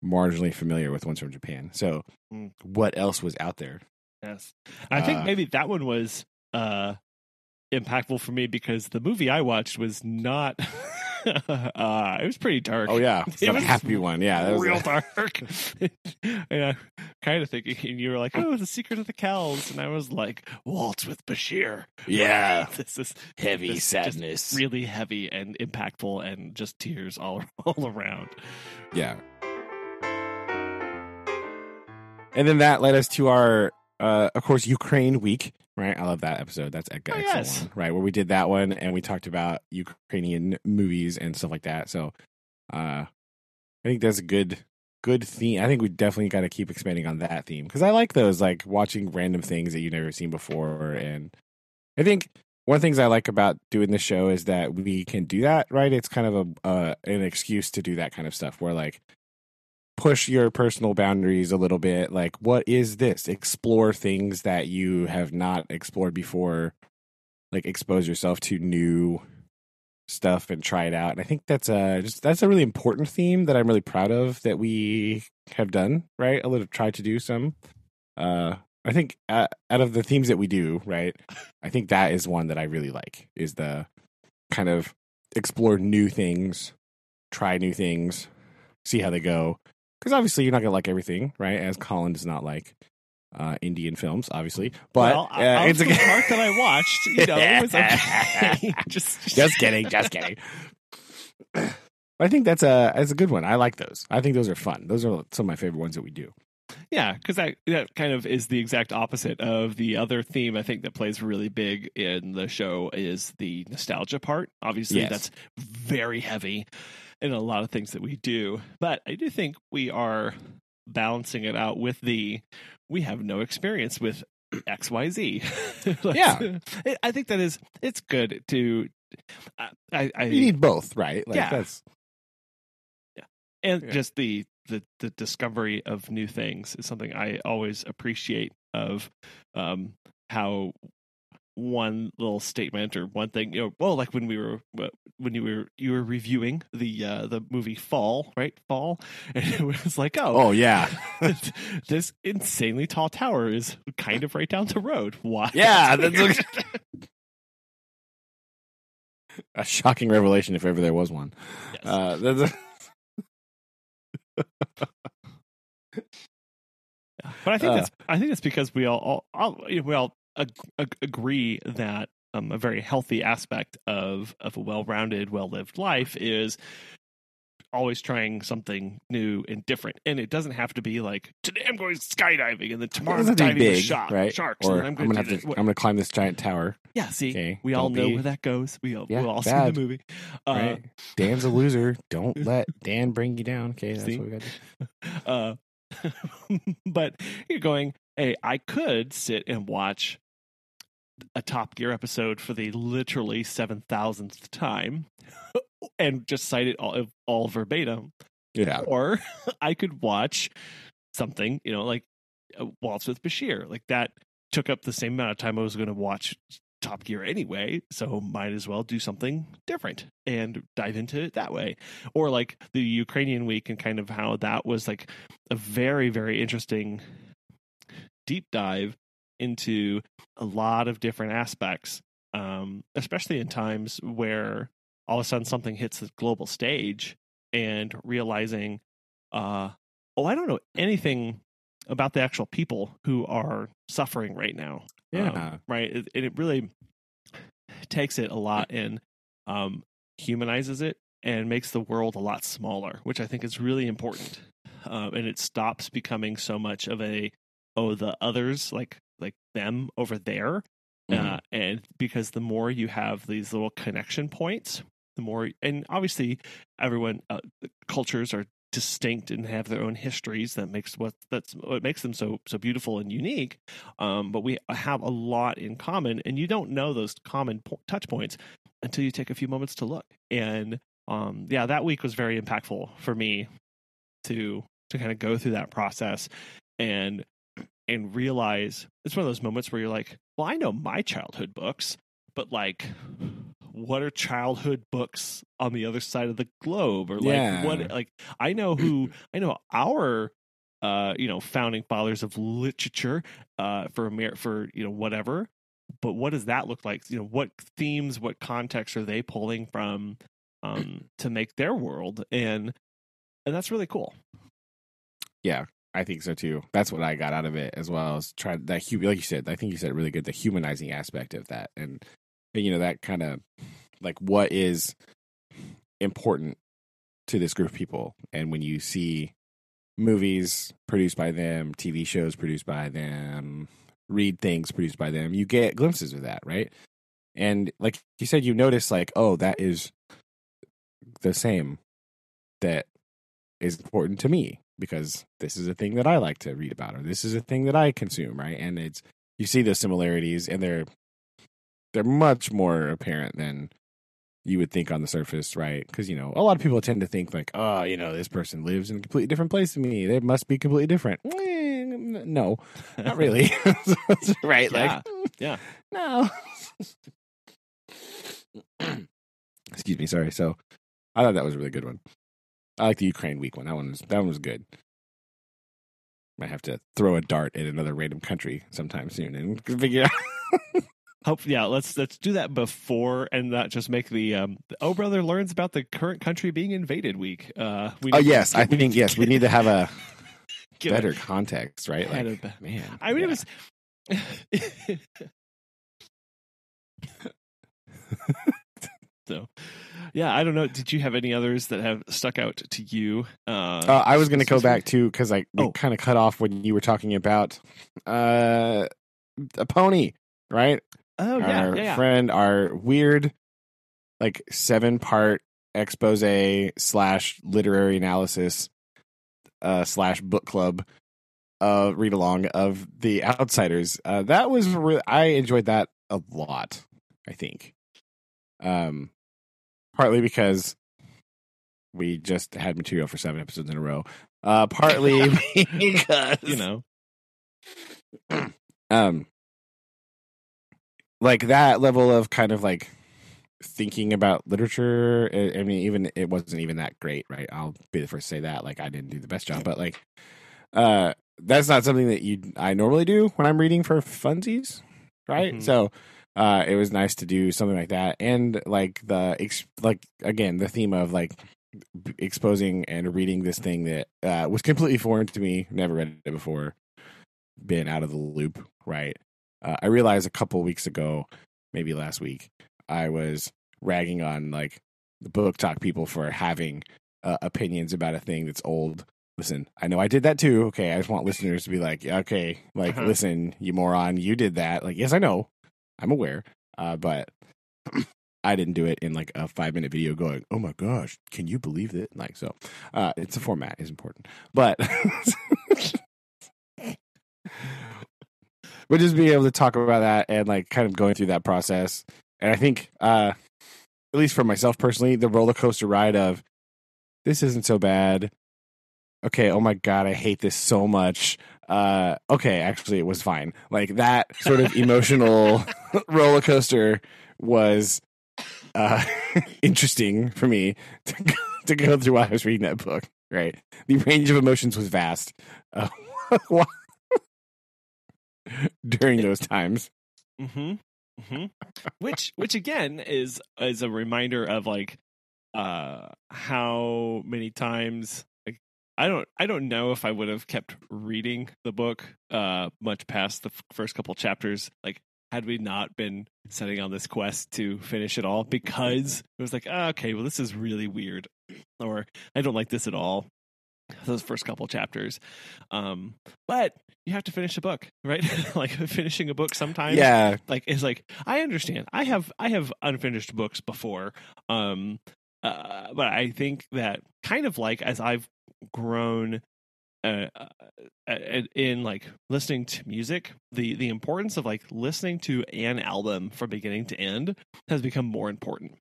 marginally familiar with ones from Japan. So Mm. what else was out there? Yes, I think Uh, maybe that one was uh impactful for me because the movie I watched was not. <laughs> uh It was pretty dark. Oh yeah, <laughs> It the was happy one. Yeah, that was real a- dark. <laughs> and I kind of thinking, and you were like, "Oh, the secret of the Kells," and I was like, "Waltz with Bashir." yeah, <laughs> this is heavy This sadness. really heavy and impactful, and just tears all all around. Yeah. And then that led us to our, uh, of course, Ukraine week, right? I love that episode. That's an excellent yes. one, right? Where we did that one and we talked about Ukrainian movies and stuff like that. So, uh, I think that's a good, good theme. I think we definitely got to keep expanding on that theme because I like those, like watching random things that you've never seen before. And I think one of the things I like about doing the show is that we can do that, right? It's kind of a uh, an excuse to do that kind of stuff where like push your personal boundaries a little bit. Like, what is this? Explore things that you have not explored before. Like, expose yourself to new stuff and try it out. And I think that's a just that's a really important theme that I'm really proud of that we have done. Right, a little try to do some. Uh, I think uh, out of the themes that we do, right, I think that is one that I really like. Is the kind of explore new things, try new things, see how they go. Because obviously you're not gonna like everything, right? As Collin does not like uh, Indian films, obviously. But well, uh, out it's a okay. part that I watched, you know, it was okay. <laughs> just, just kidding, just kidding. I think that's a that's a good one. I like those. I think those are fun. Those are some of my favorite ones that we do. Yeah, because that that kind of is the exact opposite of the other theme. I think that plays really big in the show is the nostalgia part. Obviously, Yes. that's very heavy in a lot of things that we do. But I do think we are balancing it out with the we have no experience with X Y Z. <laughs> Yeah. I think that is it's good to. I, I, I You need both, right? Like Yeah. that's and Yeah. just the, the the discovery of new things is something I always appreciate of um how one little statement or one thing you know well like when we were when you were you were reviewing the uh the movie fall right fall <laughs> and it was like oh Oh yeah. <laughs> this insanely tall tower is kind of right down the road why Yeah, <laughs> that's a shocking revelation if ever there was one. Yes. Uh, that's But I think Uh. that's I think it's because we all, all, all we all ag- ag- agree that um, a very healthy aspect of of a well-rounded, well-lived life is always trying something new and different. And it doesn't have to be like today I'm going skydiving and then tomorrow I'm to diving big, shark, right? sharks. Or I'm going have to to. I'm gonna climb this giant tower. yeah. See, Okay, we all don't know be- where that goes. We all Yeah, we all seen the movie. Uh, right? Dan's a loser. Don't <laughs> let Dan bring you down. Okay, that's See? what we got. to do. <laughs> uh, <laughs> but you're going, hey, I could sit and watch a Top Gear episode for the literally seven thousandth time, <laughs> and just cite it all, all verbatim, Yeah, or <laughs> I could watch something, you know, like uh, Waltz with Bashir, like that took up the same amount of time I was going to watch Top Gear anyway, so might as well do something different and dive into it that way. Or like the Ukrainian week and kind of how that was like a very, very interesting deep dive into a lot of different aspects, um, especially in times where all of a sudden something hits the global stage and realizing, uh, oh, I don't know anything about the actual people who are suffering right now. Um, Yeah. right. It, and it really takes it a lot and um, humanizes it and makes the world a lot smaller, which I think is really important. Um, and it stops becoming so much of a oh the others like like them over there, Mm-hmm. uh, and because the more you have these little connection points, the more and obviously everyone uh, cultures are distinct and have their own histories that makes what that's what makes them so so beautiful and unique um, but we have a lot in common and you don't know those common po- touch points until you take a few moments to look and um, yeah that week was very impactful for me to to kind of go through that process and and realize it's one of those moments where you're like well i know my childhood books but like what are childhood books on the other side of the globe? Or like Yeah. what like i know who <clears throat> i know our uh you know founding fathers of literature uh for Amer- for you know whatever but what does that look like? You know what themes what context are they pulling from um <clears throat> to make their world? And and that's really cool I think so too. That's what I got out of it as well as try that like you said. I think you said really good. The humanizing aspect of that, and you know that kind of like what is important to this group of people, and when you see movies produced by them, TV shows produced by them, read things produced by them, you get glimpses of that, right? And like you said, you notice like, oh, that is the same that is important to me because this is a thing that I like to read about or this is a thing that I consume, right? And it's you see the similarities and they're they're much more apparent than you would think on the surface, right? Because you know, a lot of people tend to think like, oh, you know, this person lives in a completely different place than me. They must be completely different. Eh, No, not really. <laughs> right? Yeah. Like, Yeah. no. <clears throat> Excuse me. Sorry. So, I thought that was a really good one. I like the Ukraine week one. That one was that one was good. Might have to throw a dart at another random country sometime soon and <laughs> figure out. Hope yeah, let's let's do that before and not just make the um oh brother learns about the current country being invaded week. Uh we oh to yes, get- I <laughs> think yes, we need to have a <laughs> get better context, right? Like, man, I mean yeah. it was So yeah, I don't know. Did you have any others that have stuck out to you? Uh, Uh, I was going to go back to because I Oh. kind of cut off when you were talking about uh a pony, right? Oh yeah, our yeah, friend, our weird, like seven part expose slash literary analysis uh, slash book club uh, read along of the Outsiders. Uh, that was re- I enjoyed that a lot. I think, um, partly because we just had material for seven episodes in a row. Uh, partly <laughs> <laughs> because you know. <clears throat> um like that level of kind of like thinking about literature I, mean even it wasn't even that great right i'll be the first to say that like i didn't do the best job but like uh that's not something that you i normally do when i'm reading for funsies right Mhm. so uh it was nice to do something like that and like the ex- like again the theme of like b- exposing and reading this thing that uh was completely foreign to me never read it before been out of the loop, right? Uh, I realized a couple weeks ago, maybe last week, I was ragging on like the BookTok people for having uh, opinions about a thing that's old. Listen, I know I did that too. Okay, I just want listeners to be like, okay, like, Uh-huh. listen, you moron, you did that. Like, yes, I know, I'm aware, uh, but <clears throat> I didn't do it in like a five minute video going, oh my gosh, can you believe that? Like, so uh, it's a format is important, but <laughs> but just being able to talk about that and like kind of going through that process, and I think, uh, at least for myself personally, the roller coaster ride of this isn't so bad. Okay, oh my god, I hate this so much. Uh, okay, actually, it was fine. Like that sort of emotional <laughs> roller coaster was uh, <laughs> interesting for me to, go- to go through while I was reading that book. Right, the range of emotions was vast uh, <laughs> during those times. hmm hmm which which again is is a reminder of like uh how many times I don't I don't know if I would have kept reading the book uh much past the f- first couple chapters. Like had we not been setting on this quest to finish it all because it was like ah, okay well this is really weird or I don't like this at all those first couple chapters. Um but you have to finish a book right? <laughs> Like finishing a book sometimes Yeah, like it's like i understand. I have i have unfinished books before um uh, but i think that kind of like as i've grown uh, uh, uh, in like listening to music the the importance of like listening to an album from beginning to end has become more important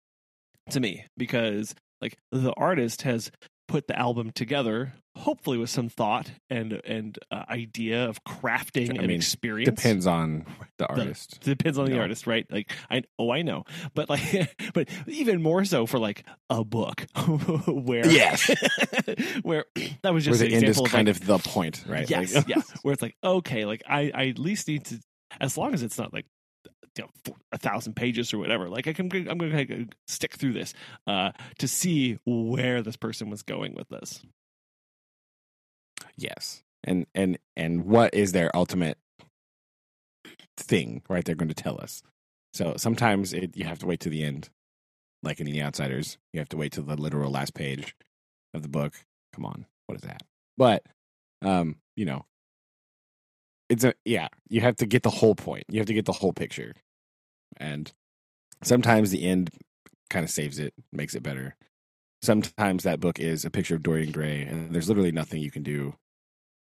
to me because like the artist has put the album together hopefully with some thought and and uh, idea of crafting I and mean, experience depends on the artist. depends on the artist right like i oh i know but like <laughs> but even more so for like a book <laughs> where Yes. <laughs> where <clears throat> that was Where just the an end is kind like, of the point, right? yes Like- yeah where it's like okay like i i at least need to as long as it's not like you know, a thousand pages or whatever like i can i'm gonna stick through this uh to see where this person was going with this Yes. And and and what is their ultimate thing, right? They're going to tell us. So sometimes it, you have to wait to the end, like in The Outsiders. You have to wait to the literal last page of the book. Come on, what is that? But, um, you know, it's a yeah. You have to get the whole point. You have to get the whole picture, and sometimes the end kind of saves it, makes it better. Sometimes that book is a picture of Dorian Gray, and there's literally nothing you can do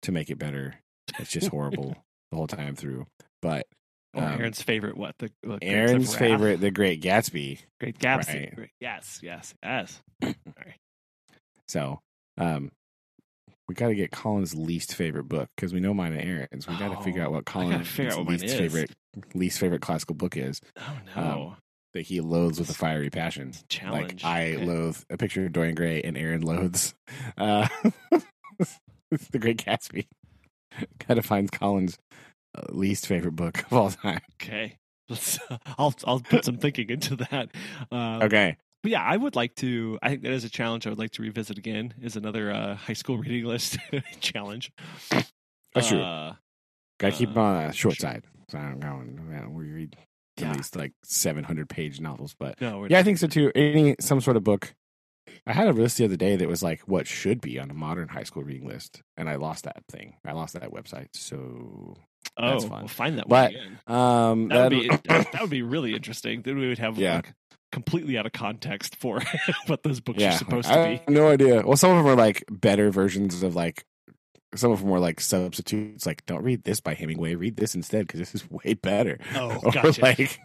to make it better. It's just horrible <laughs> the whole time through. But or Um, aaron's favorite what the, the Aaron's <laughs> favorite, The Great Gatsby. great Gatsby. Right. Yes yes yes <clears throat> So, um, we got to get Collin's least favorite book because we know mine and Aaron's. We got to figure Oh, out what I Collin's out what least favorite least favorite classical book is oh Um, no that he loathes with a fiery passion. challenge Like I Okay. loathe a picture of Dorian Gray and Aaron loathes uh, <laughs> The Great Gatsby. <laughs> got to find Collin's uh, least favorite book of all time. Okay. Let's, I'll I'll put some thinking into that. Uh, Okay. But yeah, I would like to. I think that is a challenge I would like to revisit again. Is another uh, high school reading list <laughs> challenge. That's true. Uh, Got to keep uh, on the short sure. side. So I don't go and we read Yeah. at least like 700 page novels. But no, yeah, I think so too. Any, some sort of book. I had a list the other day that was like what should be on a modern high school reading list. And I lost that thing. I lost that website. So, Oh, that's fun. we'll find that But, one again. um, That would be <clears throat> that would be really interesting. Then we would have Yeah. like completely out of context for <laughs> what those books yeah, are supposed I to have no idea. Well, some of them are like better versions of like, some of them were like substitutes. Like, don't read this by Hemingway. Read this instead because this is <laughs> way better. be. Oh, <laughs> or gotcha. like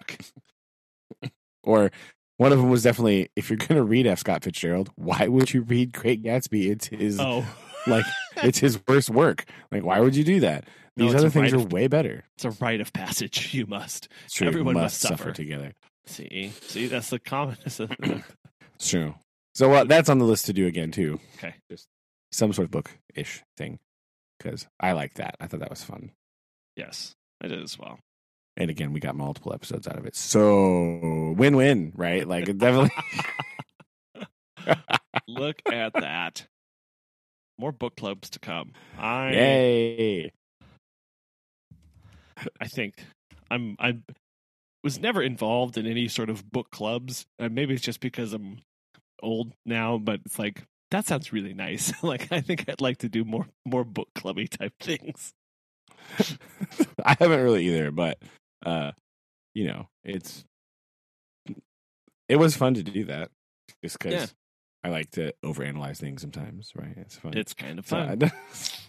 or one of them was definitely if you're gonna read F. Scott Fitzgerald, why would you read Great Gatsby? It's his oh, like it's his worst work. Like why would you do that? These it's other things are of- way better. it's a rite of passage. You must. Everyone must must suffer. together. See. See, that's the common. that's the- It's true. So uh, that's on the list to do again too. okay. Just some sort of book ish thing because I like that. I thought that was fun. Yes, I did as well. And again, we got multiple episodes out of it. So win win, right? Like it definitely. <laughs> Look at that. More book clubs to come. I Yay! I think I'm I was never involved in any sort of book clubs. Uh, maybe it's just because I'm old now, but it's like that sounds really nice. <laughs> like I think I'd like to do more more book clubby type things. <laughs> I haven't really either, but uh, you know, it's it was fun to do that just because Yeah. I like to overanalyze things sometimes. Right? It's fun. It's kind of fun. <laughs>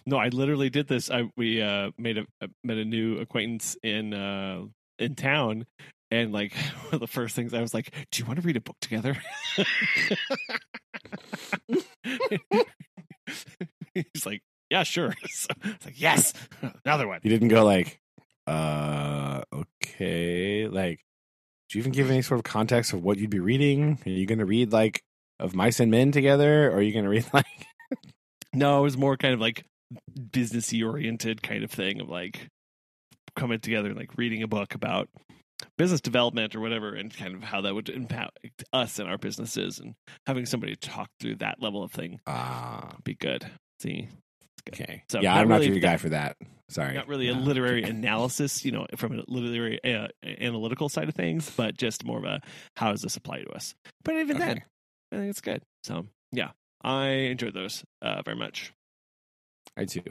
No, I literally did this. I we uh made a uh, met a new acquaintance in uh in town and like <laughs> one of the first things I was like, "Do you want to read a book together?" <laughs> He's like, "Yeah, sure." <laughs> So it's like, "Yes, another one." you didn't go like, uh, okay, like. Do you even give any sort of context of what you'd be reading? Are you going to read like of Mice and Men together, or are you going to read like No, it was more kind of like businessy oriented kind of thing of like coming together and like reading a book about business development or whatever and kind of how that would impact us and our businesses and having somebody talk through that level of thing ah? would be good. See, Okay, So, yeah, not I'm not really- your guy for that. Sorry, not really a No. literary analysis, you know, from a literary uh, analytical side of things, but just more of a how does this apply to us? But even then, I think it's good. So yeah, I enjoyed those uh, very much. I do.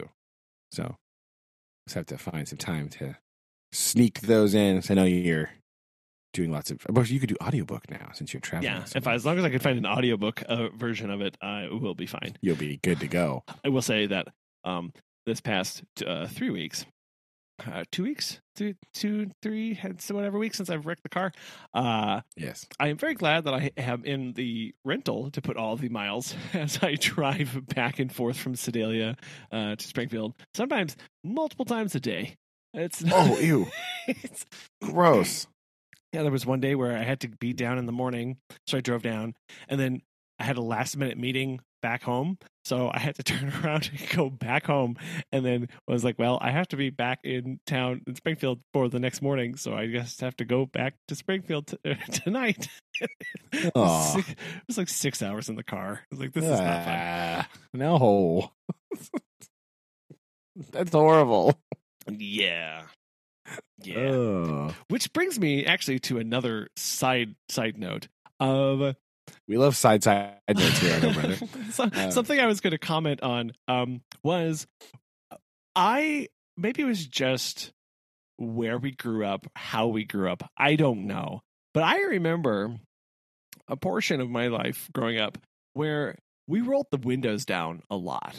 So just have to find some time to sneak those in. So I know you're doing lots of. But you could do audiobook now since you're traveling. Yeah, so if I, as long as I can find an audiobook uh, version of it, I will be fine. you'll be good to go. I will say that um, this past uh, three weeks, uh, two weeks, two, two, three, whatever weeks since I've wrecked the car, uh, Yes. I am very glad that I am in the rental to put all the miles <laughs> as I drive back and forth from Sedalia uh, to Springfield. Sometimes multiple times a day. It's Oh, ew. <laughs> it's, Gross. yeah, there was one day where I had to be down in the morning, so I drove down, and then I had a last minute meeting back home, so I had to <laughs> turn around and go back home, and then I was like, well, I have to be back in town in Springfield for the next morning, so I just have to go back to Springfield t- <laughs> tonight. <laughs> it, was six- it was like six hours in the car. I was like, this is not fun. Ah, no. That's horrible. Yeah. Yeah. Which brings me actually to another side side note of We love side side notes here, brother. <laughs> So- Uh, something I was going to comment on um, was I maybe it was just where we grew up, how we grew up. I don't know, but I remember a portion of my life growing up where we rolled the windows down a lot.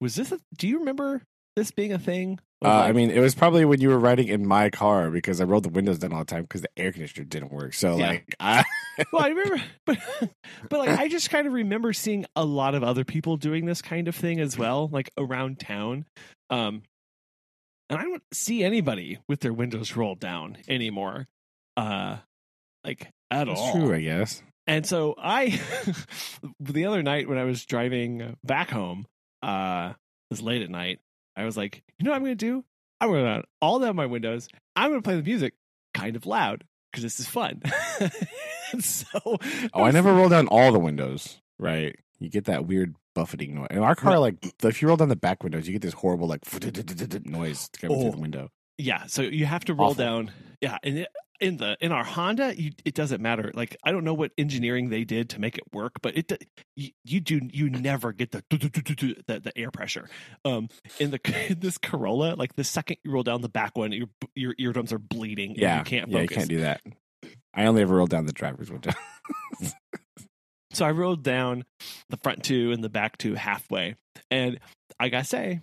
Was this? A, do you remember this being a thing? Uh, I mean, it was probably when you were riding in my car because I rolled the windows down all the time because the air conditioner didn't work. So, Yeah. like, I, <laughs> well, I remember, <laughs> <laughs> but but like I just kind of remember seeing a lot of other people doing this kind of thing as well, like around town. Um, and I don't see anybody with their windows rolled down anymore, uh, like at that's all. true, I guess. And so I, the other night when I was driving back home, uh, it was late at night. I was like, you know what I'm going to do? I'm going to roll down all down my windows. I'm going to play the music kind of loud because this is fun. <laughs> So, Oh, I never roll down all the windows, right? You get that weird buffeting noise. In our car, like, if you roll down the back windows, you get this horrible, like, <laughs> noise coming through Oh. the window. Yeah, so you have to roll Awful. down. Yeah, and it, in the in our Honda, you, it doesn't matter. Like I don't know what engineering they did to make it work, but it you, you do you never get the the, the air pressure. Um, in the in <laughs> this Corolla, like the second you roll down the back one, your your eardrums are bleeding. and Yeah. you can't yeah, you can't do that. I only ever rolled down the driver's window. <laughs> So I rolled down the front two and the back two halfway, and I gotta say,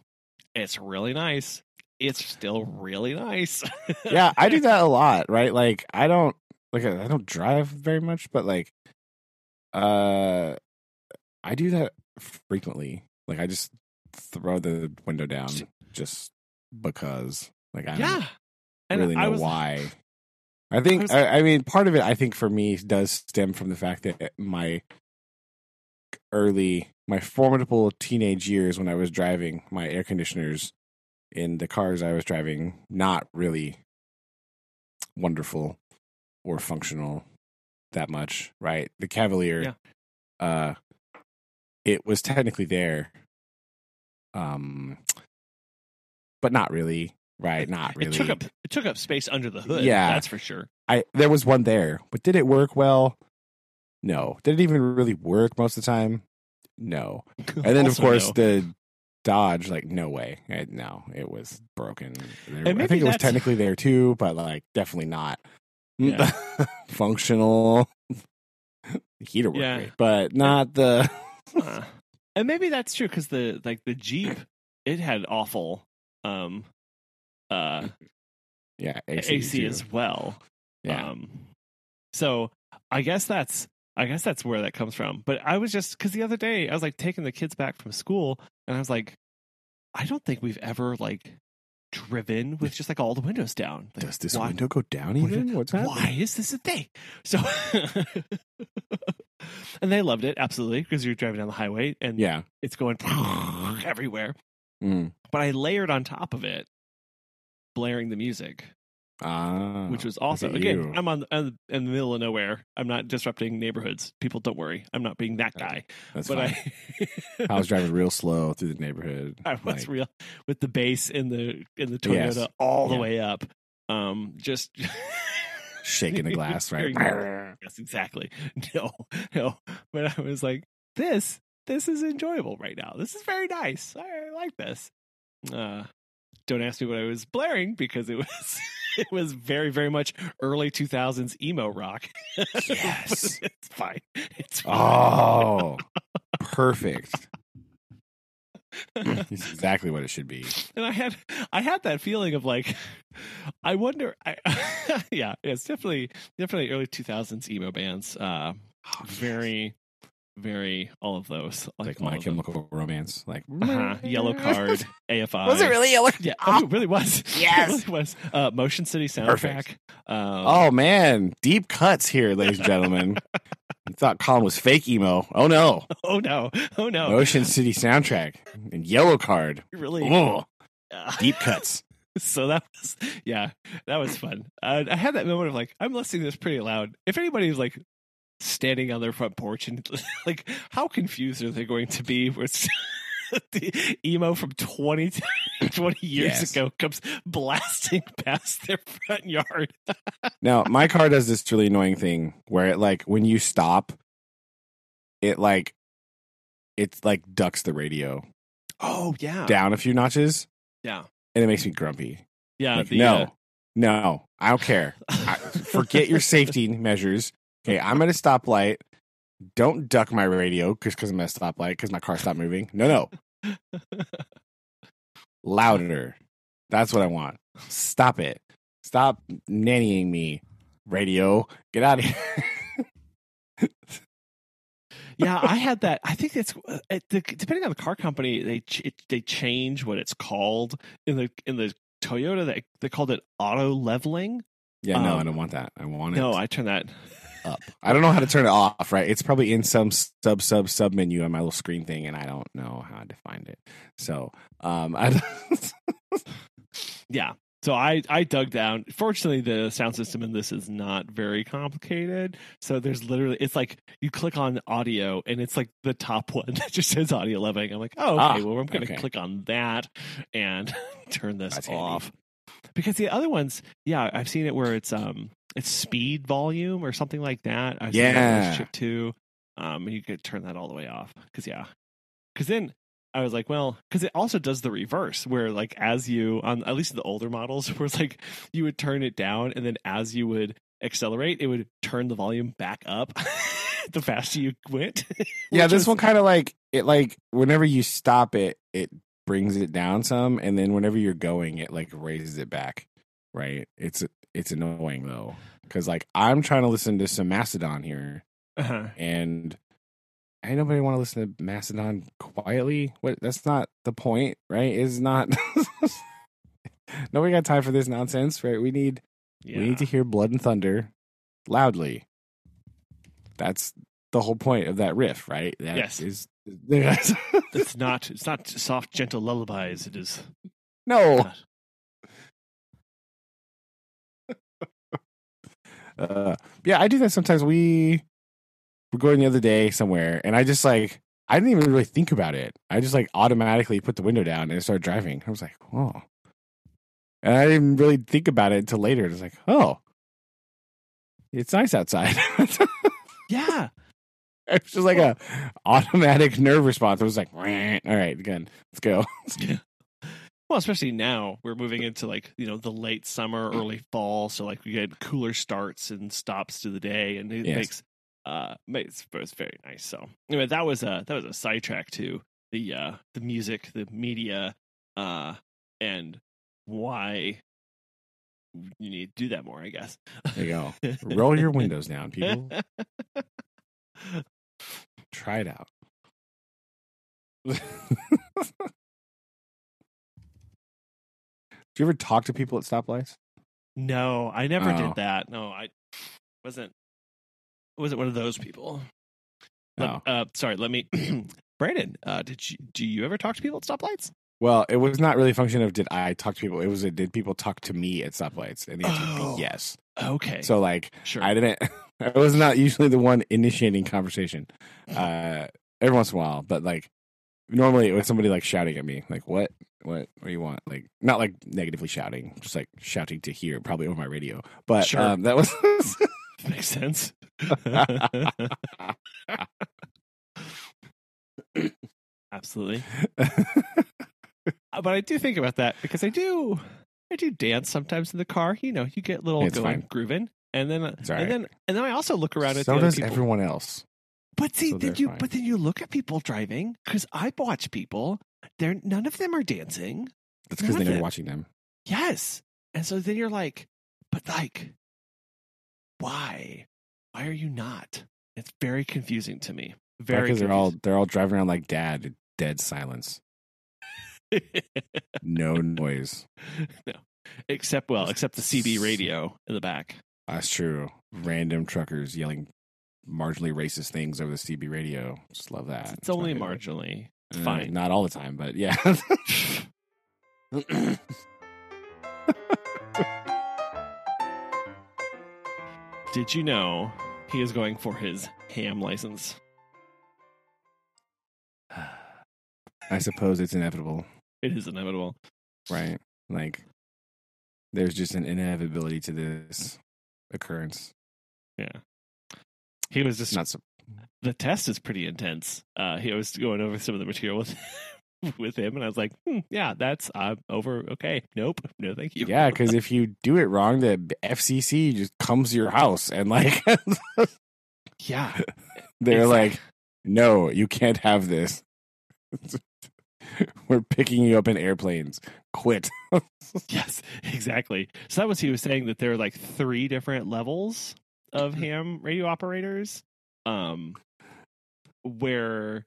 it's really nice. It's still really nice. <laughs> yeah, I do that a lot, right? Like I don't like I don't drive very much, but like uh I do that frequently. Like I just throw the window down just because like I don't yeah, and really know I was why. <laughs> I think I was- I, I mean part of it I think for me does stem from the fact that my early my formidable teenage years when I was driving my air conditioners in the cars I was driving not really wonderful or functional that much, right? The Cavalier uh it was technically there um but not really, right? Not really. It took up it took up space under the hood. Yeah. that's for sure. I there was one there, but did it work well? No. Did it even really work most of the time? no. <laughs> And then of course no. the Dodge, like no way, Eh, no, it was broken. There- I think it was <laughs> technically there too, but like definitely not Yeah. <laughs> functional. Heater worked Yeah. but not the. Uh, and maybe that's true because the like the Jeep, it had awful um uh yeah, AC, AC, as well. Yeah, Um, so I guess that's I guess that's where that comes from. But I was just because the other day I was like taking the kids back from school, and I was like, I don't think we've ever like driven with just like all the windows down. Like, does this why, window go down even? What's happening? Why is this a thing? So, <laughs> and they loved it absolutely because you're driving down the highway and Yeah. it's going <laughs> everywhere. Mm. But I layered on top of it, blaring the music Ah, which was also again i'm on I'm in the middle of nowhere. I'm not disrupting neighborhoods. People don't worry. I'm not being that guy. That's but fine. i <laughs> I was driving real slow through the neighborhood. i was like, real with the bass in the in the toyota Yes. all the Yeah. way up. Um just <laughs> shaking the glass, right? Yes exactly. <laughs> No no. But i was like this this is enjoyable right now. This is very nice. I like this. Uh don't ask me what i was blaring because it was <laughs> it was very very much early 2000s emo rock Yes. <laughs> it's fine it's fine Oh, perfect. <laughs> It's exactly what it should be. and i had i had that feeling of like i wonder i yeah it's definitely definitely early 2000s emo bands uh very very all of those Like all My of them. Chemical Romance. Like uh-huh. yellow <laughs> card afi Was it really yellow? yeah oh, it really was <laughs> Yes. it really was uh motion city soundtrack um, Oh man, deep cuts here, ladies and gentlemen. <laughs> you thought Collin was fake emo? Oh no, oh no oh no Ocean City soundtrack and Yellowcard. really Oh, uh, deep cuts. so that was yeah that was fun uh, i had that moment of like i'm listening to this pretty loud if anybody's like standing on their front porch and <laughs> like how confused are they going to be with <laughs> the emo from 20 <laughs> 20 years Yes. ago comes blasting past their front yard Now, my car does this really annoying thing where it like when you stop, it like it's like ducks the radio oh yeah down a few notches, yeah and it makes me grumpy. yeah Like, the, no, uh, no, I don't care. I, forget your safety measures. Okay, I'm at a stoplight. Don't duck my radio because because I'm at a stoplight because my car stopped moving. No, no, <laughs> louder. That's what I want. Stop it. Stop nannying me, radio. Get out of here. <laughs> yeah, I had that. I think it's uh, it, depending on the car company, they ch- it, they change what it's called in the in the Toyota. They they called it auto leveling. Yeah, no, Um, I don't want that. I want it No, I turn that. Up. I don't know how to turn it off. Right? It's probably in some sub sub sub menu on my little screen thing, and I don't know how to find it. So, um, I. <laughs> Yeah. So I I dug down. Fortunately, the sound system in this is not very complicated. So there's literally it's like you click on audio and it's like the top <laughs> one that just says audio leveling. I'm like, oh, okay. Ah, well, I'm going to okay. click on that and <laughs> turn this That's handy. off. Because the other ones, yeah, I've seen it where it's um it's speed volume or something like that. Seen Yeah. chip too. Um, you could turn that all the way off. Because yeah, because then I was like, well, because it also does the reverse, where like as you on at least the older models, <laughs> where it's like you would turn it down, and then as you would accelerate, it would turn the volume back up. <laughs> the faster you went. <laughs> yeah, this one kind of like it. Like whenever you stop it, it brings it down some, and then whenever you're going, it like raises it back. Right? It's it's annoying though, because like I'm trying to listen to some Mastodon here, Uh-huh. and ain't nobody want to listen to Mastodon quietly. What? That's not the point, right? Is not. <laughs> nobody got time for this nonsense, right? We need Yeah. we need to hear blood and thunder loudly. That's the whole point of that riff, right? That Yes. is- <laughs> it's not. It's not soft, gentle lullabies. It is. no. Uh, yeah, I do that sometimes. We were going the other day somewhere, and I just like I didn't even really think about it. I just like automatically put the window down and started driving. I was like, oh, and I didn't really think about it until later. It was like, oh, it's nice outside. <laughs> Yeah. it was just like a automatic nerve response. It was like, all right, again, let's go. Well, especially now we're moving into like you know the late summer, early fall, so like we get cooler starts and stops to the day, and it Yes. makes uh makes it's very nice. So anyway, that was a that was a sidetrack to the uh the music, the media, uh, and why you need to do that more, I guess. There you go. Roll your windows down, people. <laughs> Try it out. <laughs> Do you ever talk to people at stoplights? No, I never Oh. did that. No, I wasn't wasn't one of those people. Let- No. uh, sorry, let me <clears throat> Brandon, uh, did you do you ever talk to people at stoplights? Well, it was not really a function of did I talk to people. It was a did people talk to me at stoplights, and the answer would Oh. be yes. Okay. So like sure. I didn't. <laughs> I was not usually the one initiating conversation. <laughs> Uh, every once in a while, but like normally it was somebody like shouting at me, like what, what, what do you want? Like not like negatively shouting, just like shouting to hear, probably over my radio. But Sure. um, that was. <laughs> Makes sense. <laughs> Absolutely. <laughs> Uh, But I do think about that because I do I do dance sometimes in the car. You know, you get little It's going fine. grooving. And then all and then and then I also look around at so does people. everyone else. But see, So then they're you fine. but then you look at people driving because I watch people. They're none of them are dancing. That's because they're watching them. Yes, and so then you're like, but like, why? Why are you not? It's very confusing to me. Very Because they're all they're all driving around like dad, dead silence, <laughs> no noise. no, except well, except the CB radio in the back. That's true. Random truckers yelling marginally racist things over the CB radio. Just love that. It's only marginally Uh, fine. Not all the time, but yeah. <laughs> Did you know he is going for his ham license? <sighs> I suppose it's inevitable, It is inevitable. right? Like, there's just an inevitability to this occurrence. Yeah. He was just Not so. the test is pretty intense. Uh, he was going over some of the material with <laughs> with him, and I was like, hmm, "Yeah, that's uh, over. Okay, nope, no, thank you." Yeah, because if you do it wrong, the FCC just comes to your house and like <laughs> yeah, they're like, "No, you can't have this. <laughs> We're picking you up in airplanes. Quit." yes, exactly. So that was he was saying that there are like three different levels of ham radio operators, um, where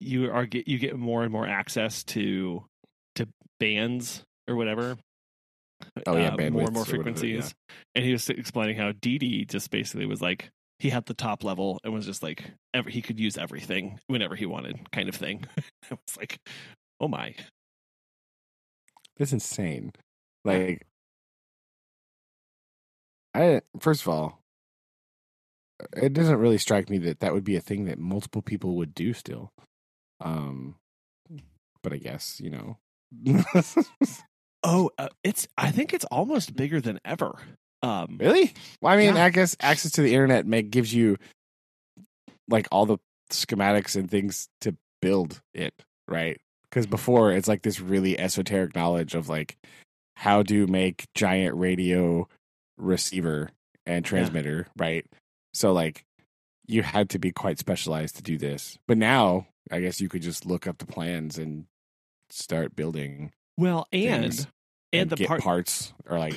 you are get you get more and more access to to bands or whatever. Oh, yeah, uh, more and more or whatever, frequencies. And he was explaining how DD just basically was like he had the top level and was just like ever he could use everything whenever he wanted, kind of thing. <laughs> I was like, oh my, That's insane. Like, I first of all, it doesn't really strike me that that would be a thing that multiple people would do still. Um, but I guess you know. oh, uh, it's I think it's almost bigger than ever. Um, really? Well, I mean, Yeah. I guess access to the internet make, gives you like all the schematics and things to build it, right? Because before it's like this really esoteric knowledge of like how to make giant radio receiver and transmitter, right? So like you had to be quite specialized to do this. But now I guess you could just look up the plans and start building well, and things and <clears throat> the part parts are like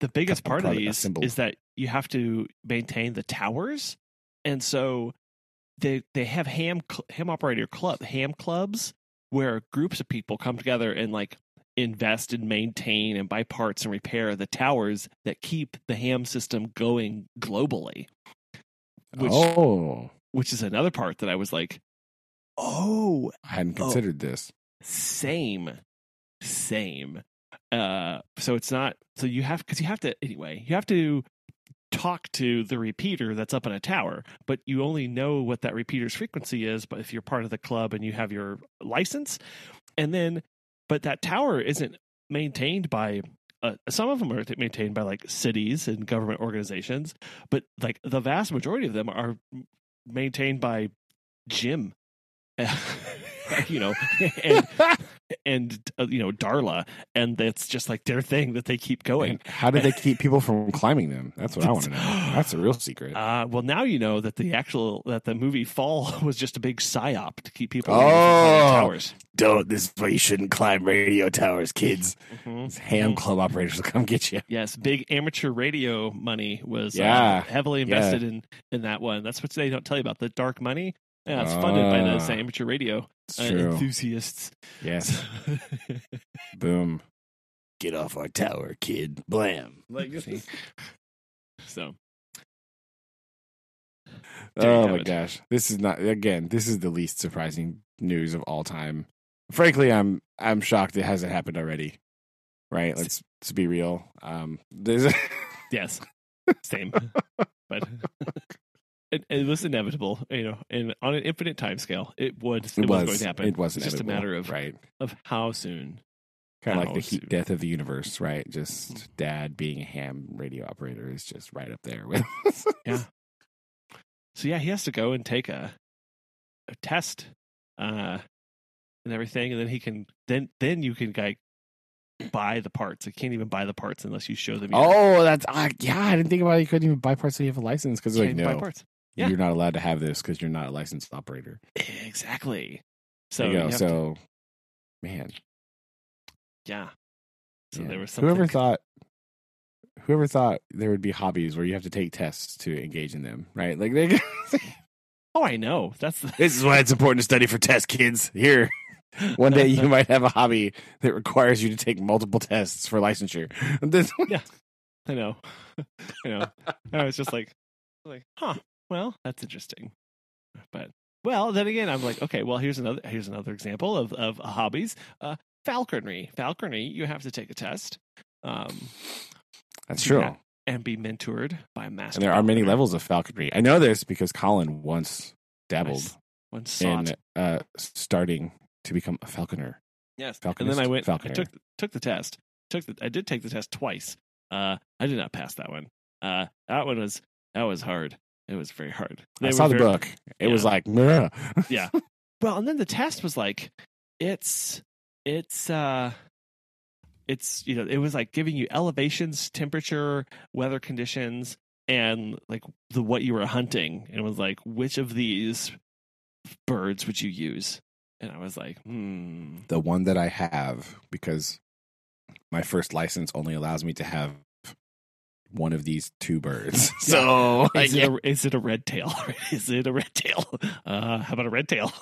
the biggest part of these is that you have to maintain the towers, and so they they have ham ham operator club ham clubs where groups of people come together and like invest and maintain and buy parts and repair the towers that keep the ham system going globally. Which oh, which is another part that I was like, oh, I hadn't Oh. considered this. same same uh so it's not so you have because you have to anyway you have to talk to the repeater that's up in a tower but you only know what that repeater's frequency is but if you're part of the club and you have your license and then but that tower isn't maintained by uh, some of them are maintained by like cities and government organizations but like the vast majority of them are maintained by Jim. <laughs> you know, and and uh, you know Darla, and that's just like their thing that they keep going. And how do they keep people from climbing them? That's what I want to know. <laughs> That's the real secret. Uh, well, now you know that the actual that the movie Fall <laughs> was just a big psyop to keep people away from climbing Oh. towers. Don't. This is why you shouldn't climb radio towers, kids. Mhm. These ham club operators will come get you. Yes, big amateur radio money was uh, Yeah. heavily Yeah. invested in in that one. That's what they don't tell you about the dark money. Yeah, it's funded by the Ah. amateur radio It's uh, true. enthusiasts. Yes. <laughs> Boom. Get off our tower, kid. Blam. Like, See? <laughs> so There you oh have my it. gosh. This is not again, this is the least surprising news of all time. Frankly, I'm I'm shocked it hasn't happened already. Right? Let's let's be real. Um there's yes, same, <laughs> but. It, it was inevitable, you know, and on an infinite time scale, it would it, it was, was going to happen. it was just a matter of right. of how soon. Kind of like the heat death of the universe, right? Just dad being a ham radio operator is just right up there with <laughs> Yeah. So yeah, he has to go and take a a test, uh, and everything, and then he can then then you can like buy the parts. You can't even buy the parts unless you show them. your- Oh, that's uh, yeah. I didn't think about it. You couldn't even buy parts so you have a license because you like can't buy no, parts. Yeah. you're not allowed to have this because you're not a licensed operator. Exactly. So There you go. to- So, man, yeah. So yeah. there was something. whoever thought, whoever thought there would be hobbies where you have to take tests to engage in them, right? Like they, <laughs> Oh, I know. That's the, this is why it's important to study for tests, kids. Here, <laughs> one day you might have a hobby that requires you to take multiple tests for licensure. <laughs> yeah, I know. I know. I was just like, like, huh. Well, that's interesting. But well, then again, I'm like, okay. Well, here's another here's another example of of hobbies. Uh, falconry. Falconry. You have to take a test. Um, that's true. Yeah. and be mentored by a master. And there are many levels of falconry. I know this because Collin once dabbled Nice. Sought. in uh, starting to become a falconer. Yes. Falconist, and then I went. I falconer. took took the test. Took the. I did take the test twice. Uh, I did not pass that one. Uh, that one was that was hard. It was very hard. I saw were the very- book. It was like, Meh. Yeah. <laughs> Well, and then the test was like, it's it's uh it's you know it was like giving you elevations, temperature, weather conditions, and like the what you were hunting. And it was like which of these birds would you use? And I was like, hmm. the one that I have because my first license only allows me to have one of these two birds. <laughs> <laughs> so Is it, a, is it a red tail? <laughs> is it a red tail? Uh, how about a red tail?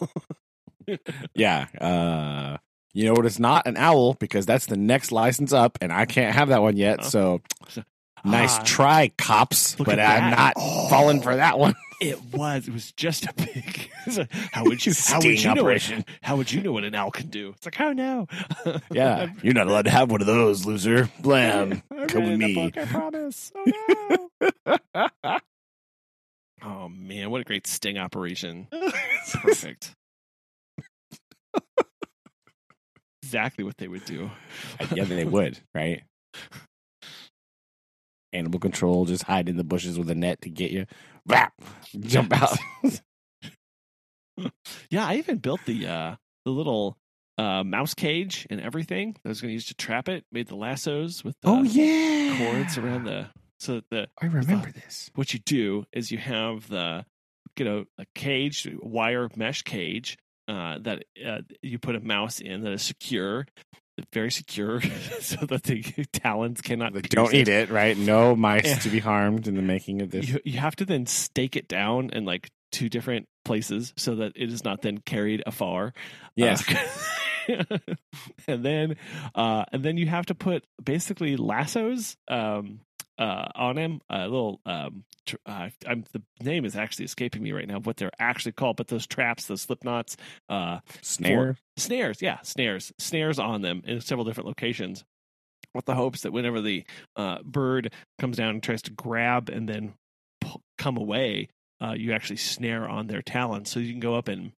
yeah, uh, you know what? It's not an owl because that's the next license up, and I can't have that one yet. Oh. So nice Ah, try, cops, but I'm not Oh. falling for that one. <laughs> It was. It was just a big. <laughs> how would you? How would Sting you know? What, operation. how would you know what an owl can do? It's like, oh no. <laughs> Yeah, you're not allowed to have one of those, loser. Blam. Come with me. book, I promise. Oh no. oh man, what a great sting operation! Perfect. exactly what they would do. yeah, they would, right? Animal control, just hide in the bushes with a net to get you. Jump out. <laughs> Yeah, I even built the uh the little uh mouse cage and everything that I was going to use to trap it. Made the lassos with the oh yeah, cords around the so that the I remember this. what you do is you have the get a, a cage wire mesh cage uh, that uh, you put a mouse in that is secure very secure <laughs> so that the <laughs> talons cannot pierce don't eat it, right? No mice Yeah. to be harmed in the making of this. you, you have to then stake it down in like two different places so that it is not then carried afar yes, Uh, <laughs> and then uh and then you have to put basically lassos um uh on him a little um tr- uh, I'm, the name is actually escaping me right now what they're actually called but those traps those slip knots uh snare. snares yeah snares snares on them in several different locations with the hopes that whenever the uh, bird comes down and tries to grab and then come away uh, you actually snare on their talons so you can go up and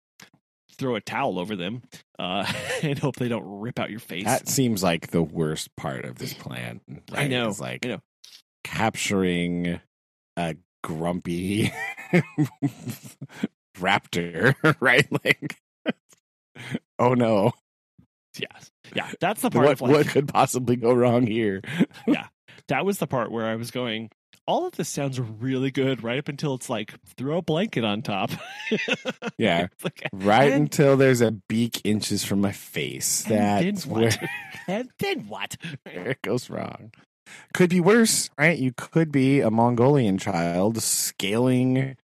throw a towel over them uh, <laughs> and hope they don't rip out your face That seems like the worst part of this plan. I know, like I know. Capturing a grumpy <laughs> raptor, <laughs> right? Like, <laughs> oh no, Yes. Yeah. That's the part what of like what could possibly go wrong here? Yeah. That was the part where I was going, all of this sounds really good right up until it's like throw a blanket on top. Yeah. Like, Right And- until there's a beak inches from my face. and then That's what? where and then what? it goes wrong. Could be worse, right? You could be a Mongolian child scaling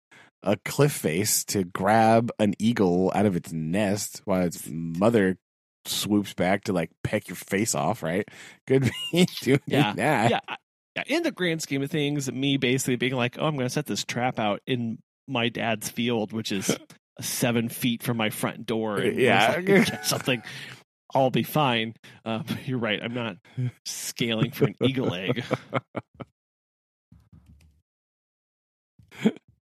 a cliff face to grab an eagle out of its nest while its mother swoops back to like peck your face off, right? Could be <laughs> doing Yeah, that. yeah, yeah. In the grand scheme of things, me basically being like, "Oh, I'm going to set this trap out in my dad's field, which is <laughs> seven feet from my front door. Yeah. catch something, I'll be fine." Uh, but you're right. I'm not scaling for an eagle egg. <laughs>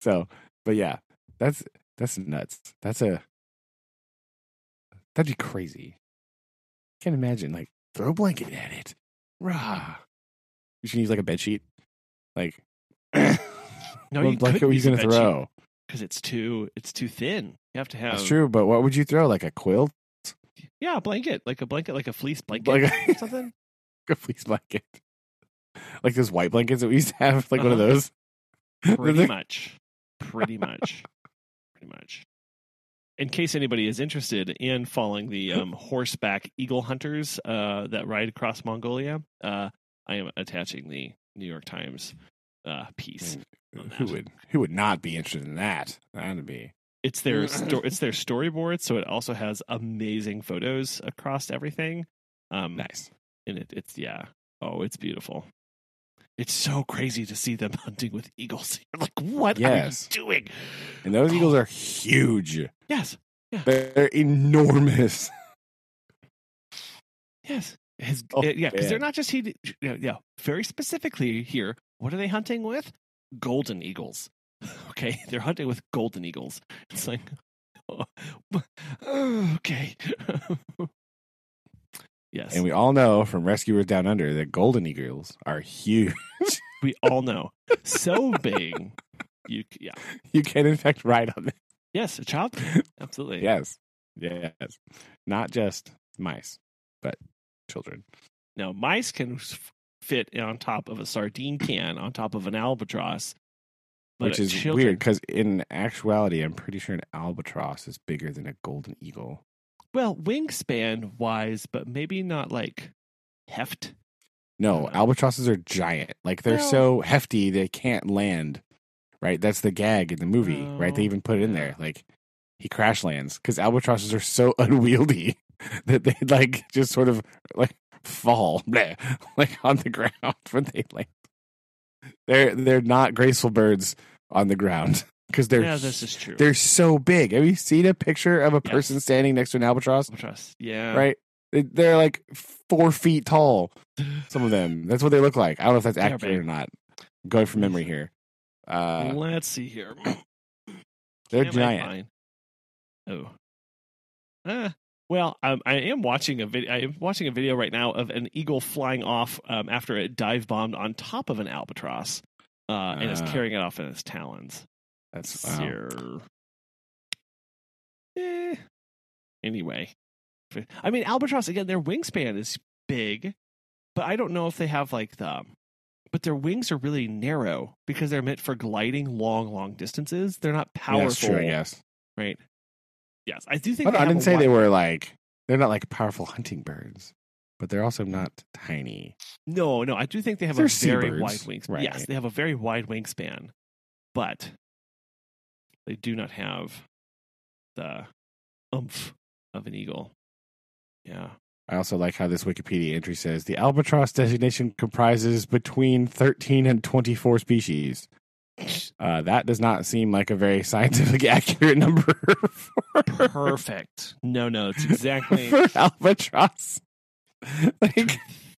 So, but yeah, that's that's nuts. That's a that'd be crazy. Can't imagine like throw a blanket at it. Rah. You should use like a bed sheet. Like No, <laughs> what you blanket were you gonna throw? because it's too it's too thin. You have to have That's true, but what would you throw? Like a quilt? Yeah, a blanket, like a blanket, like a fleece blanket <laughs> Like something. a fleece blanket. <laughs> Like those white blankets that we used to have, like one of Uh-huh. those. <laughs> Pretty much, pretty much, pretty much. In case anybody is interested in following the um, horseback eagle hunters uh, that ride across Mongolia, uh, I am attaching the New York Times uh, piece. Who would who would not be interested in that? That'd be It's their sto- it's their storyboard, so it also has amazing photos across everything. Um, nice. and it, it's yeah, oh, it's beautiful. It's so crazy to see them <laughs> hunting with eagles. You're <laughs> like, what Yes. are you doing? And those eagles are huge. Yes, They're enormous. <laughs> yes, His, Oh, uh, yeah, because they're not just he. Yeah, yeah, very specifically here. What are they hunting with? Golden eagles. <laughs> Okay, they're hunting with golden eagles. It's like, oh, <laughs> okay. <laughs> yes, And we all know from Rescuers Down Under that golden eagles are huge. we all know. So big. You yeah. you can in fact ride on them. Yes, a child. Absolutely. Yes. Yes. Not just mice, but children. Now, mice can fit on top of a sardine can on top of an albatross, but Which is children- weird because in actuality, I'm pretty sure an albatross is bigger than a golden eagle. Well, wingspan wise, but maybe not like heft. No, albatrosses are giant. Like they're well- so hefty they can't land. Right? That's the gag in the movie. right? They Oh, even put it in there. Like he crash lands because albatrosses are so <laughs> unwieldy <laughs> that they like just sort of like fall <laughs> bleh, like on the ground when they land. They're they're not graceful birds on the ground <laughs> because they're yeah, this is true. they're so big. Have you seen a picture of a Yes. person standing next to an albatross? albatross. Yeah. Right? They- They're like four feet tall. <laughs> Some of them. That's what they look like. I don't know if that's accurate or not. I'm going from memory here. Uh, Let's see here. <coughs> they're I giant. Oh. Ah. Well, um, I am watching a video. I am watching a video right now of an eagle flying off um, after it dive bombed on top of an albatross, uh, and is Ah. carrying it off in its talons. That's wow. Eh. Anyway, I mean, albatross again. Their wingspan is big, but I don't know if they have like the. But their wings are really narrow because they're meant for gliding long, long distances. They're not powerful, true, I guess. right? Yes, I do think. But I didn't say they were like they're not like powerful hunting birds, but they're also not tiny. No, no, I do think they have They're a very seabirds, wide wingspan. Yes, they have a very wide wingspan, but they do not have the oomph of an eagle. Yeah. I also like how this Wikipedia entry says the albatross designation comprises between 13 and 24 species. <laughs> Uh, that does not seem like a very scientific <laughs> accurate number <laughs> for, Perfect. No, no, it's exactly for albatross. <laughs> Like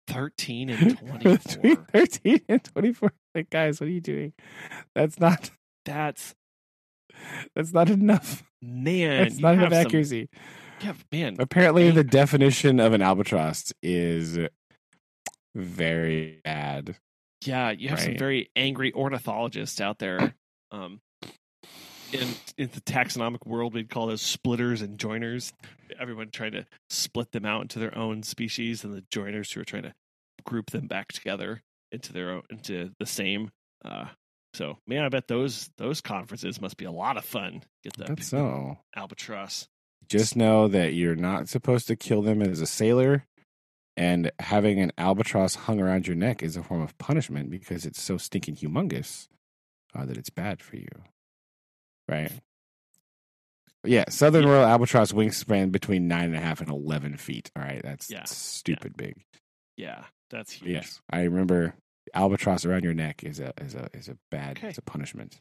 13 and between 24. <laughs> 13 and 24. Like, guys, what are you doing? That's not That's that's not enough. man. That's not enough some- accuracy. Yeah, man. Apparently, the definition of an albatross is very bad. Yeah, you have some very angry ornithologists out there. Um, in in the taxonomic world, we'd call those splitters and joiners. Everyone trying to split them out into their own species, and the joiners who are trying to group them back together into their own into the same. Uh, so, man, I bet those those conferences must be a lot of fun. Get that so. albatross. Just know that you're not supposed to kill them as a sailor, and having an albatross hung around your neck is a form of punishment because it's so stinking humongous uh, that it's bad for you. Right? Yeah, Southern Yeah. Royal Albatross wingspan between nine and a half and eleven feet. All right, that's Yeah. stupid big. Yeah, that's huge. Yes, I remember albatross around your neck is a is a is a bad Okay. it's a punishment.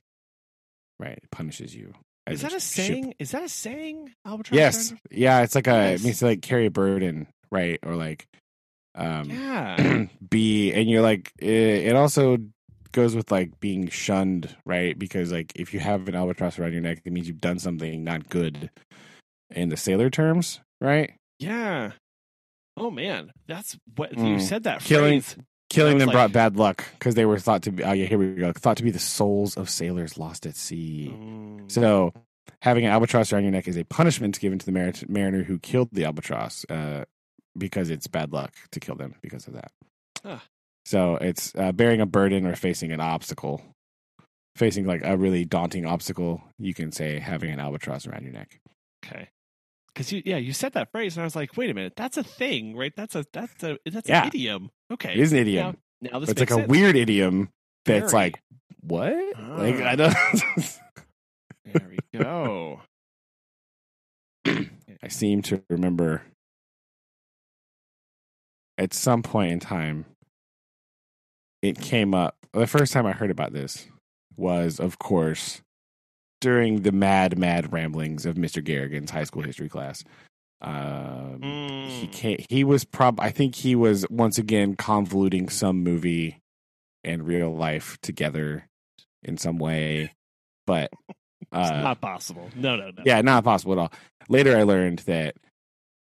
Right, it punishes you. Is that a ship. saying? Is that a saying? Albatross. Yes, yeah, it's like a Yes. it means to like carry a burden, right, or like um Yeah. <clears throat> be and you're like it, it also goes with like being shunned right because like if you have an albatross around your neck it means you've done something not good in the sailor terms right yeah. Oh man, that's what you Mm. said that Killing- phrase. killing them like- brought bad luck because they were thought to be oh yeah here we go thought to be the souls of sailors lost at sea Mm. so having an albatross around your neck is a punishment given to the mar- mariner who killed the albatross uh, because it's bad luck to kill them because of that Ah. So it's uh, bearing a burden or facing an obstacle. Facing like a really daunting obstacle, you can say having an albatross around your neck. Okay. Because you, yeah, you said that phrase, and I was like, wait a minute, that's a thing, right? That's a that's a that's Yeah. an idiom. Okay, It is an idiom, Now, now this but it's like makes a weird idiom that's Very. like, what? Like, Ah. I don't. <laughs> There we go. <clears throat> I seem to remember at some point in time, it came up. The first time I heard about this was, of course, during the mad, mad ramblings of Mr. Garrigan's high school history class. Um, He Mm. came, He was prob. I think he was once again convoluting some movie and real life together in some way, but <laughs> It's uh, not possible. No, no, no. yeah, not possible at all. Later, I learned that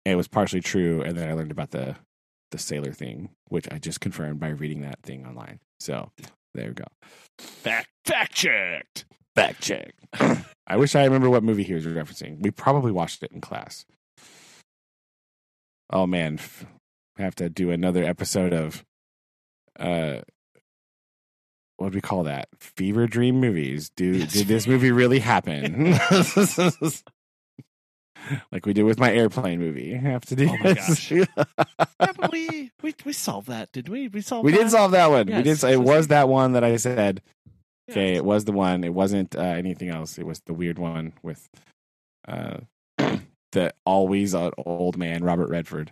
it was partially true, and then I learned about the the sailor thing, which I just confirmed by reading that thing online. So there we go. Fact fact checked. Fact check. <coughs> I wish I remember what movie he was referencing. We probably watched it in class. Oh man, I have to do another episode of uh what do we call that? Fever dream movies. Do did this movie really happen? <laughs> <laughs> like we did with my airplane movie. I have to do Oh my this. <laughs> Yeah, but we, we we solved that, did we? We solved. we that? did solve that one. we did. It was that one that I said. Yeah. Okay, it was the one. It wasn't uh, anything else. It was the weird one with uh, <clears throat> the always old man Robert Redford.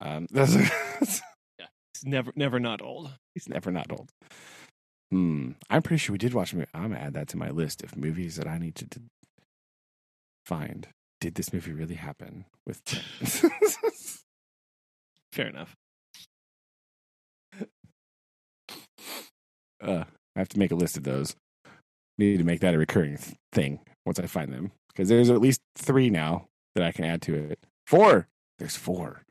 Um, <laughs> that's, It's never never not old. he's never not old. Hmm. I'm pretty sure we did watch a movie. I'm gonna add that to my list of movies that I need to, to find. Did this movie really happen? With <laughs> Fair enough. uh, I have to make a list of those. Need to make that a recurring th- thing once I find them because there's at least three now that I can add to it. Four. There's four.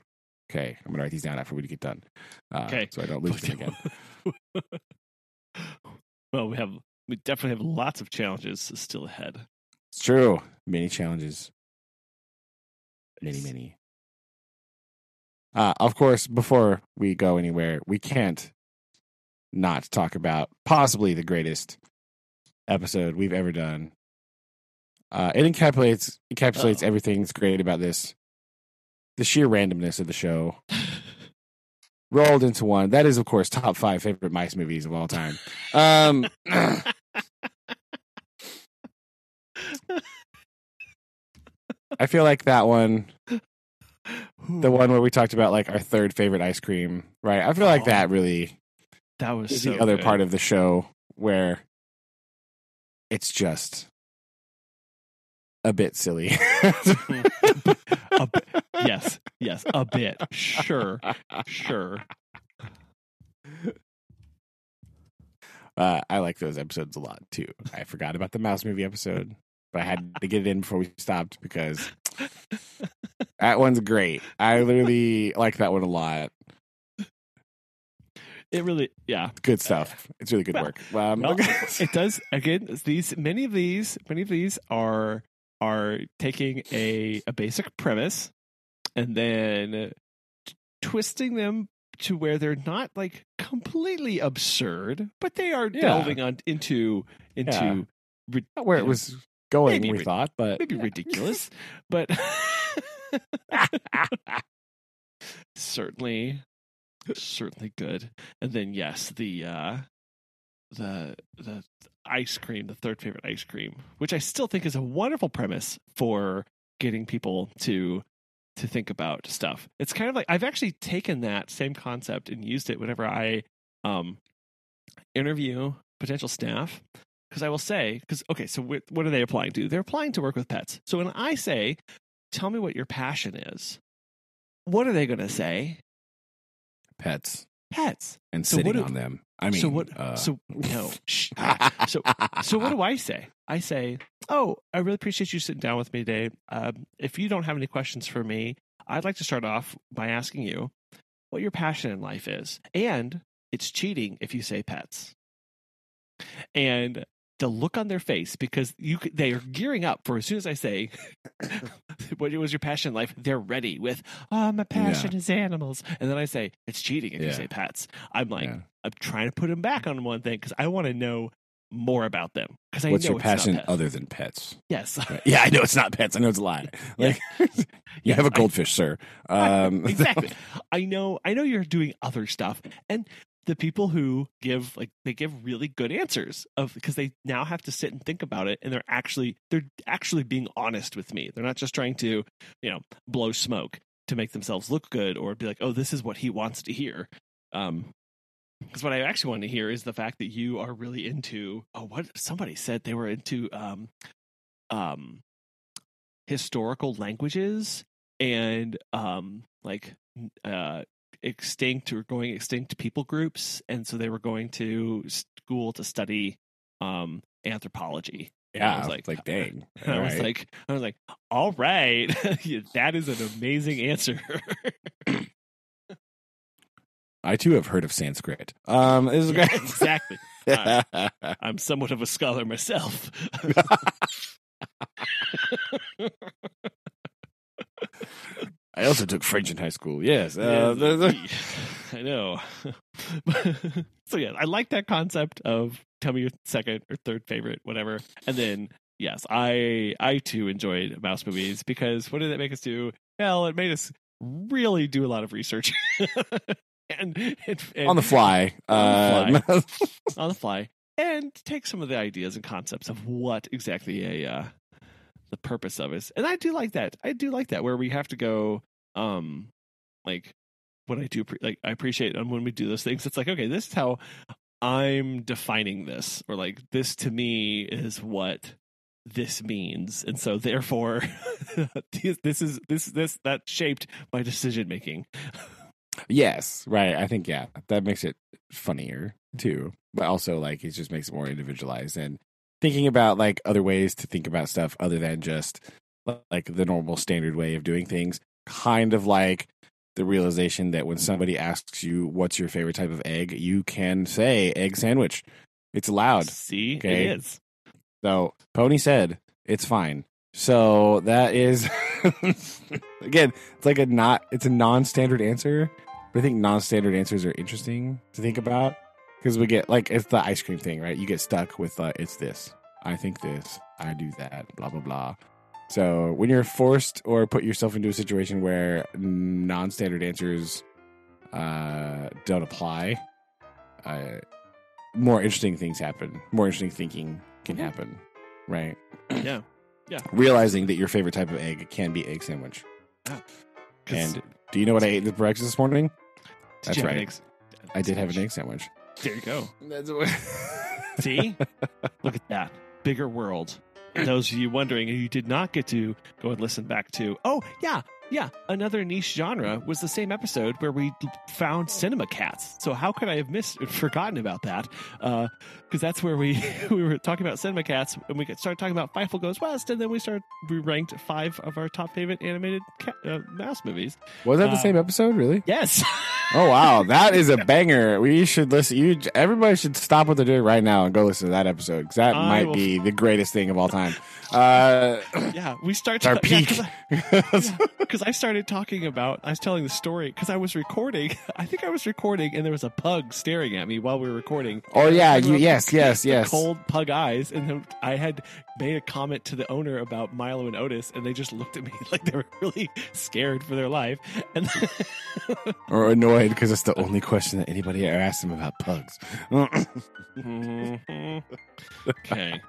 Okay, I'm gonna write these down after we get done. Uh, Okay. so I don't lose them again. <laughs> well, we have we definitely have lots of challenges still ahead. It's true. Many challenges. Many, many. Uh, of course, before we go anywhere, we can't not talk about possibly the greatest episode we've ever done. Uh, it encapsulates encapsulates Oh. everything that's great about this. The sheer randomness of the show <laughs> rolled into one. That is, of course, top five favorite mice movies of all time. Um, <laughs> I feel like that one the one where we talked about like our third favorite ice cream, right? I feel like Oh, that really that was is so the other good. part of the show where it's just a bit silly. <laughs> a bit, yes, yes, a bit. Sure, sure. Uh, I like those episodes a lot too. I forgot about the mouse movie episode, but I had to get it in before we stopped because <laughs> that one's great. I literally like that one a lot. it really, yeah, Good stuff. It's really good Well, work. Um, well, it does. Again, these many of these, many of these are are taking a a basic premise and then twisting them to where they're not like completely absurd, but they are Yeah. delving on into into Yeah. where it was going, maybe we thought, but maybe ridiculous, but <laughs> certainly certainly good. And then yes the uh the the ice cream the third favorite ice cream which i still think is a wonderful premise for getting people to to think about stuff. It's kind of like i've actually taken that same concept and used it whenever i um interview potential staff because i will say because okay so what are they applying to? They're applying to work with pets. So when i say tell me what your passion is what are they going to say? Pets. Pets. And So sitting do- on them. I mean, so what uh, so no. <laughs> <laughs> So so what do i say? I say oh i really appreciate you sitting down with me today. Um, if you don't have any questions for me i'd like to start off by asking you what your passion in life is. And it's cheating if you say pets. And the look on their face because you they are gearing up for as soon as i say <coughs> what was your passion in life they're ready with oh my passion is animals and then i say it's cheating if you say pets i'm like Yeah. I'm trying to put them back on one thing because I want to know more about them. Because I What's know your passion other than pets? Yes, Right. Yeah, I know it's not pets. I know it's a lie. <laughs> Like, <laughs> you Yes, have a goldfish, sir. Um, exactly. <laughs> I know. I know you're doing other stuff, and the people who give like they give really good answers of because they now have to sit and think about it, and they're actually they're actually being honest with me. They're not just trying to you know blow smoke to make themselves look good or be like, oh, this is what he wants to hear. Um, because what I actually want to hear is the fact that you are really into oh what somebody said they were into um um historical languages and um like uh extinct or going extinct people groups and so they were going to school to study um anthropology And I yeah, was like, like- <laughs> dang. <laughs> I was Alright. like I was like all right <laughs> that is an amazing answer <clears throat> I too have heard of Sanskrit. Um, this is Yeah, great. exactly I'm somewhat of a scholar myself I also took French in high school. Yes. Yeah, Uh, the- <laughs> I know. <laughs> so yeah, I like that concept of tell me your second or third favorite, whatever. And then yes, I I too enjoyed mouse movies because what did it make us do? Well, it made us really do a lot of research. <laughs> and, and, and on the fly. On the Um, on the fly and take some of the ideas and concepts of what exactly a uh, the purpose of is. And I do like that. I do like that where we have to go um like what I do like I appreciate um, when we do those things it's like okay, this is how I'm defining this or like this to me is what this means and so therefore <laughs> this is this this that shaped my decision making yes, right. I think yeah, that makes it funnier too, but also like it just makes it more individualized and thinking about like other ways to think about stuff other than just like the normal standard way of doing things. Kind of like the realization that when somebody asks you what's your favorite type of egg, you can say egg sandwich. It's allowed. see Okay. it is So Pony said it's fine. So that is <laughs> again, it's like a not it's a non-standard answer. But I think non-standard answers are interesting to think about because we get like it's the ice cream thing, right? You get stuck with uh, it's this. I think this. I do that. Blah blah blah. So when you're forced or put yourself into a situation where non-standard answers uh, don't apply, uh, more interesting things happen. More interesting thinking can Mhm. happen, right? yeah yeah. <clears throat> Realizing that your favorite type of egg can be egg sandwich. 'Cause- And do you know what I ate for breakfast this morning? That's you have an right. I did have an egg sandwich. There you go. That's what. <laughs> See? Look at that. Bigger world. Those of you wondering, you did not get to go and listen back to. Oh, yeah. Yeah. Another niche genre was the same episode where we found cinema cats. So how could I have missed <laughs> forgotten about that? Because that's where we <laughs> we were talking about cinema cats and we started talking about Fievel Goes West. And then we started, we ranked five of our top favorite animated cat, uh, mouse movies. Was that the Uh, same episode? Really? Yes. Oh wow, that is a banger. We should listen. You, everybody should stop what they're doing right now and go listen to that episode because that I might will- be the greatest thing of all time. <laughs> Uh, yeah, we start our to- yeah, I- <laughs> because I started talking about, I was telling the story because I was recording. <laughs> I think I was recording, and there was a pug staring at me while we were recording. Oh, yeah, you- yes, yes, the yes. Cold pug eyes, and then I had made a comment to the owner about Milo and Otis, and they just looked at me like they were really scared for their life. And or annoyed because it's the only question that anybody ever asked him about pugs. Mhm. <laughs> okay,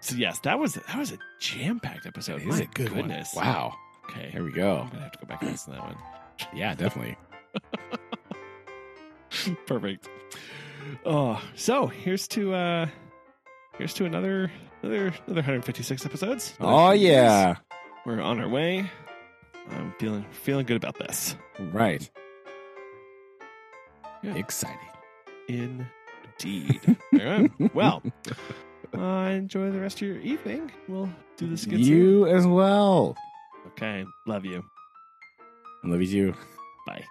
so yes, that was that was a jam packed episode. Is My a good goodness. one. Wow. Okay, Here we go. I'm go. gonna have to go back and listen to that one. Yeah, definitely. <laughs> Perfect. Oh, so here's to uh here's to another another another 156 episodes. Oh yeah. We're on our way. I'm feeling feeling good about this. Right. Yeah. Exciting. Indeed. Right. <laughs> Well, uh, enjoy the rest of your evening. We'll do this again soon. You as well. Okay. Love you. I love you too. Bye.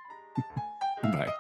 <laughs> Bye.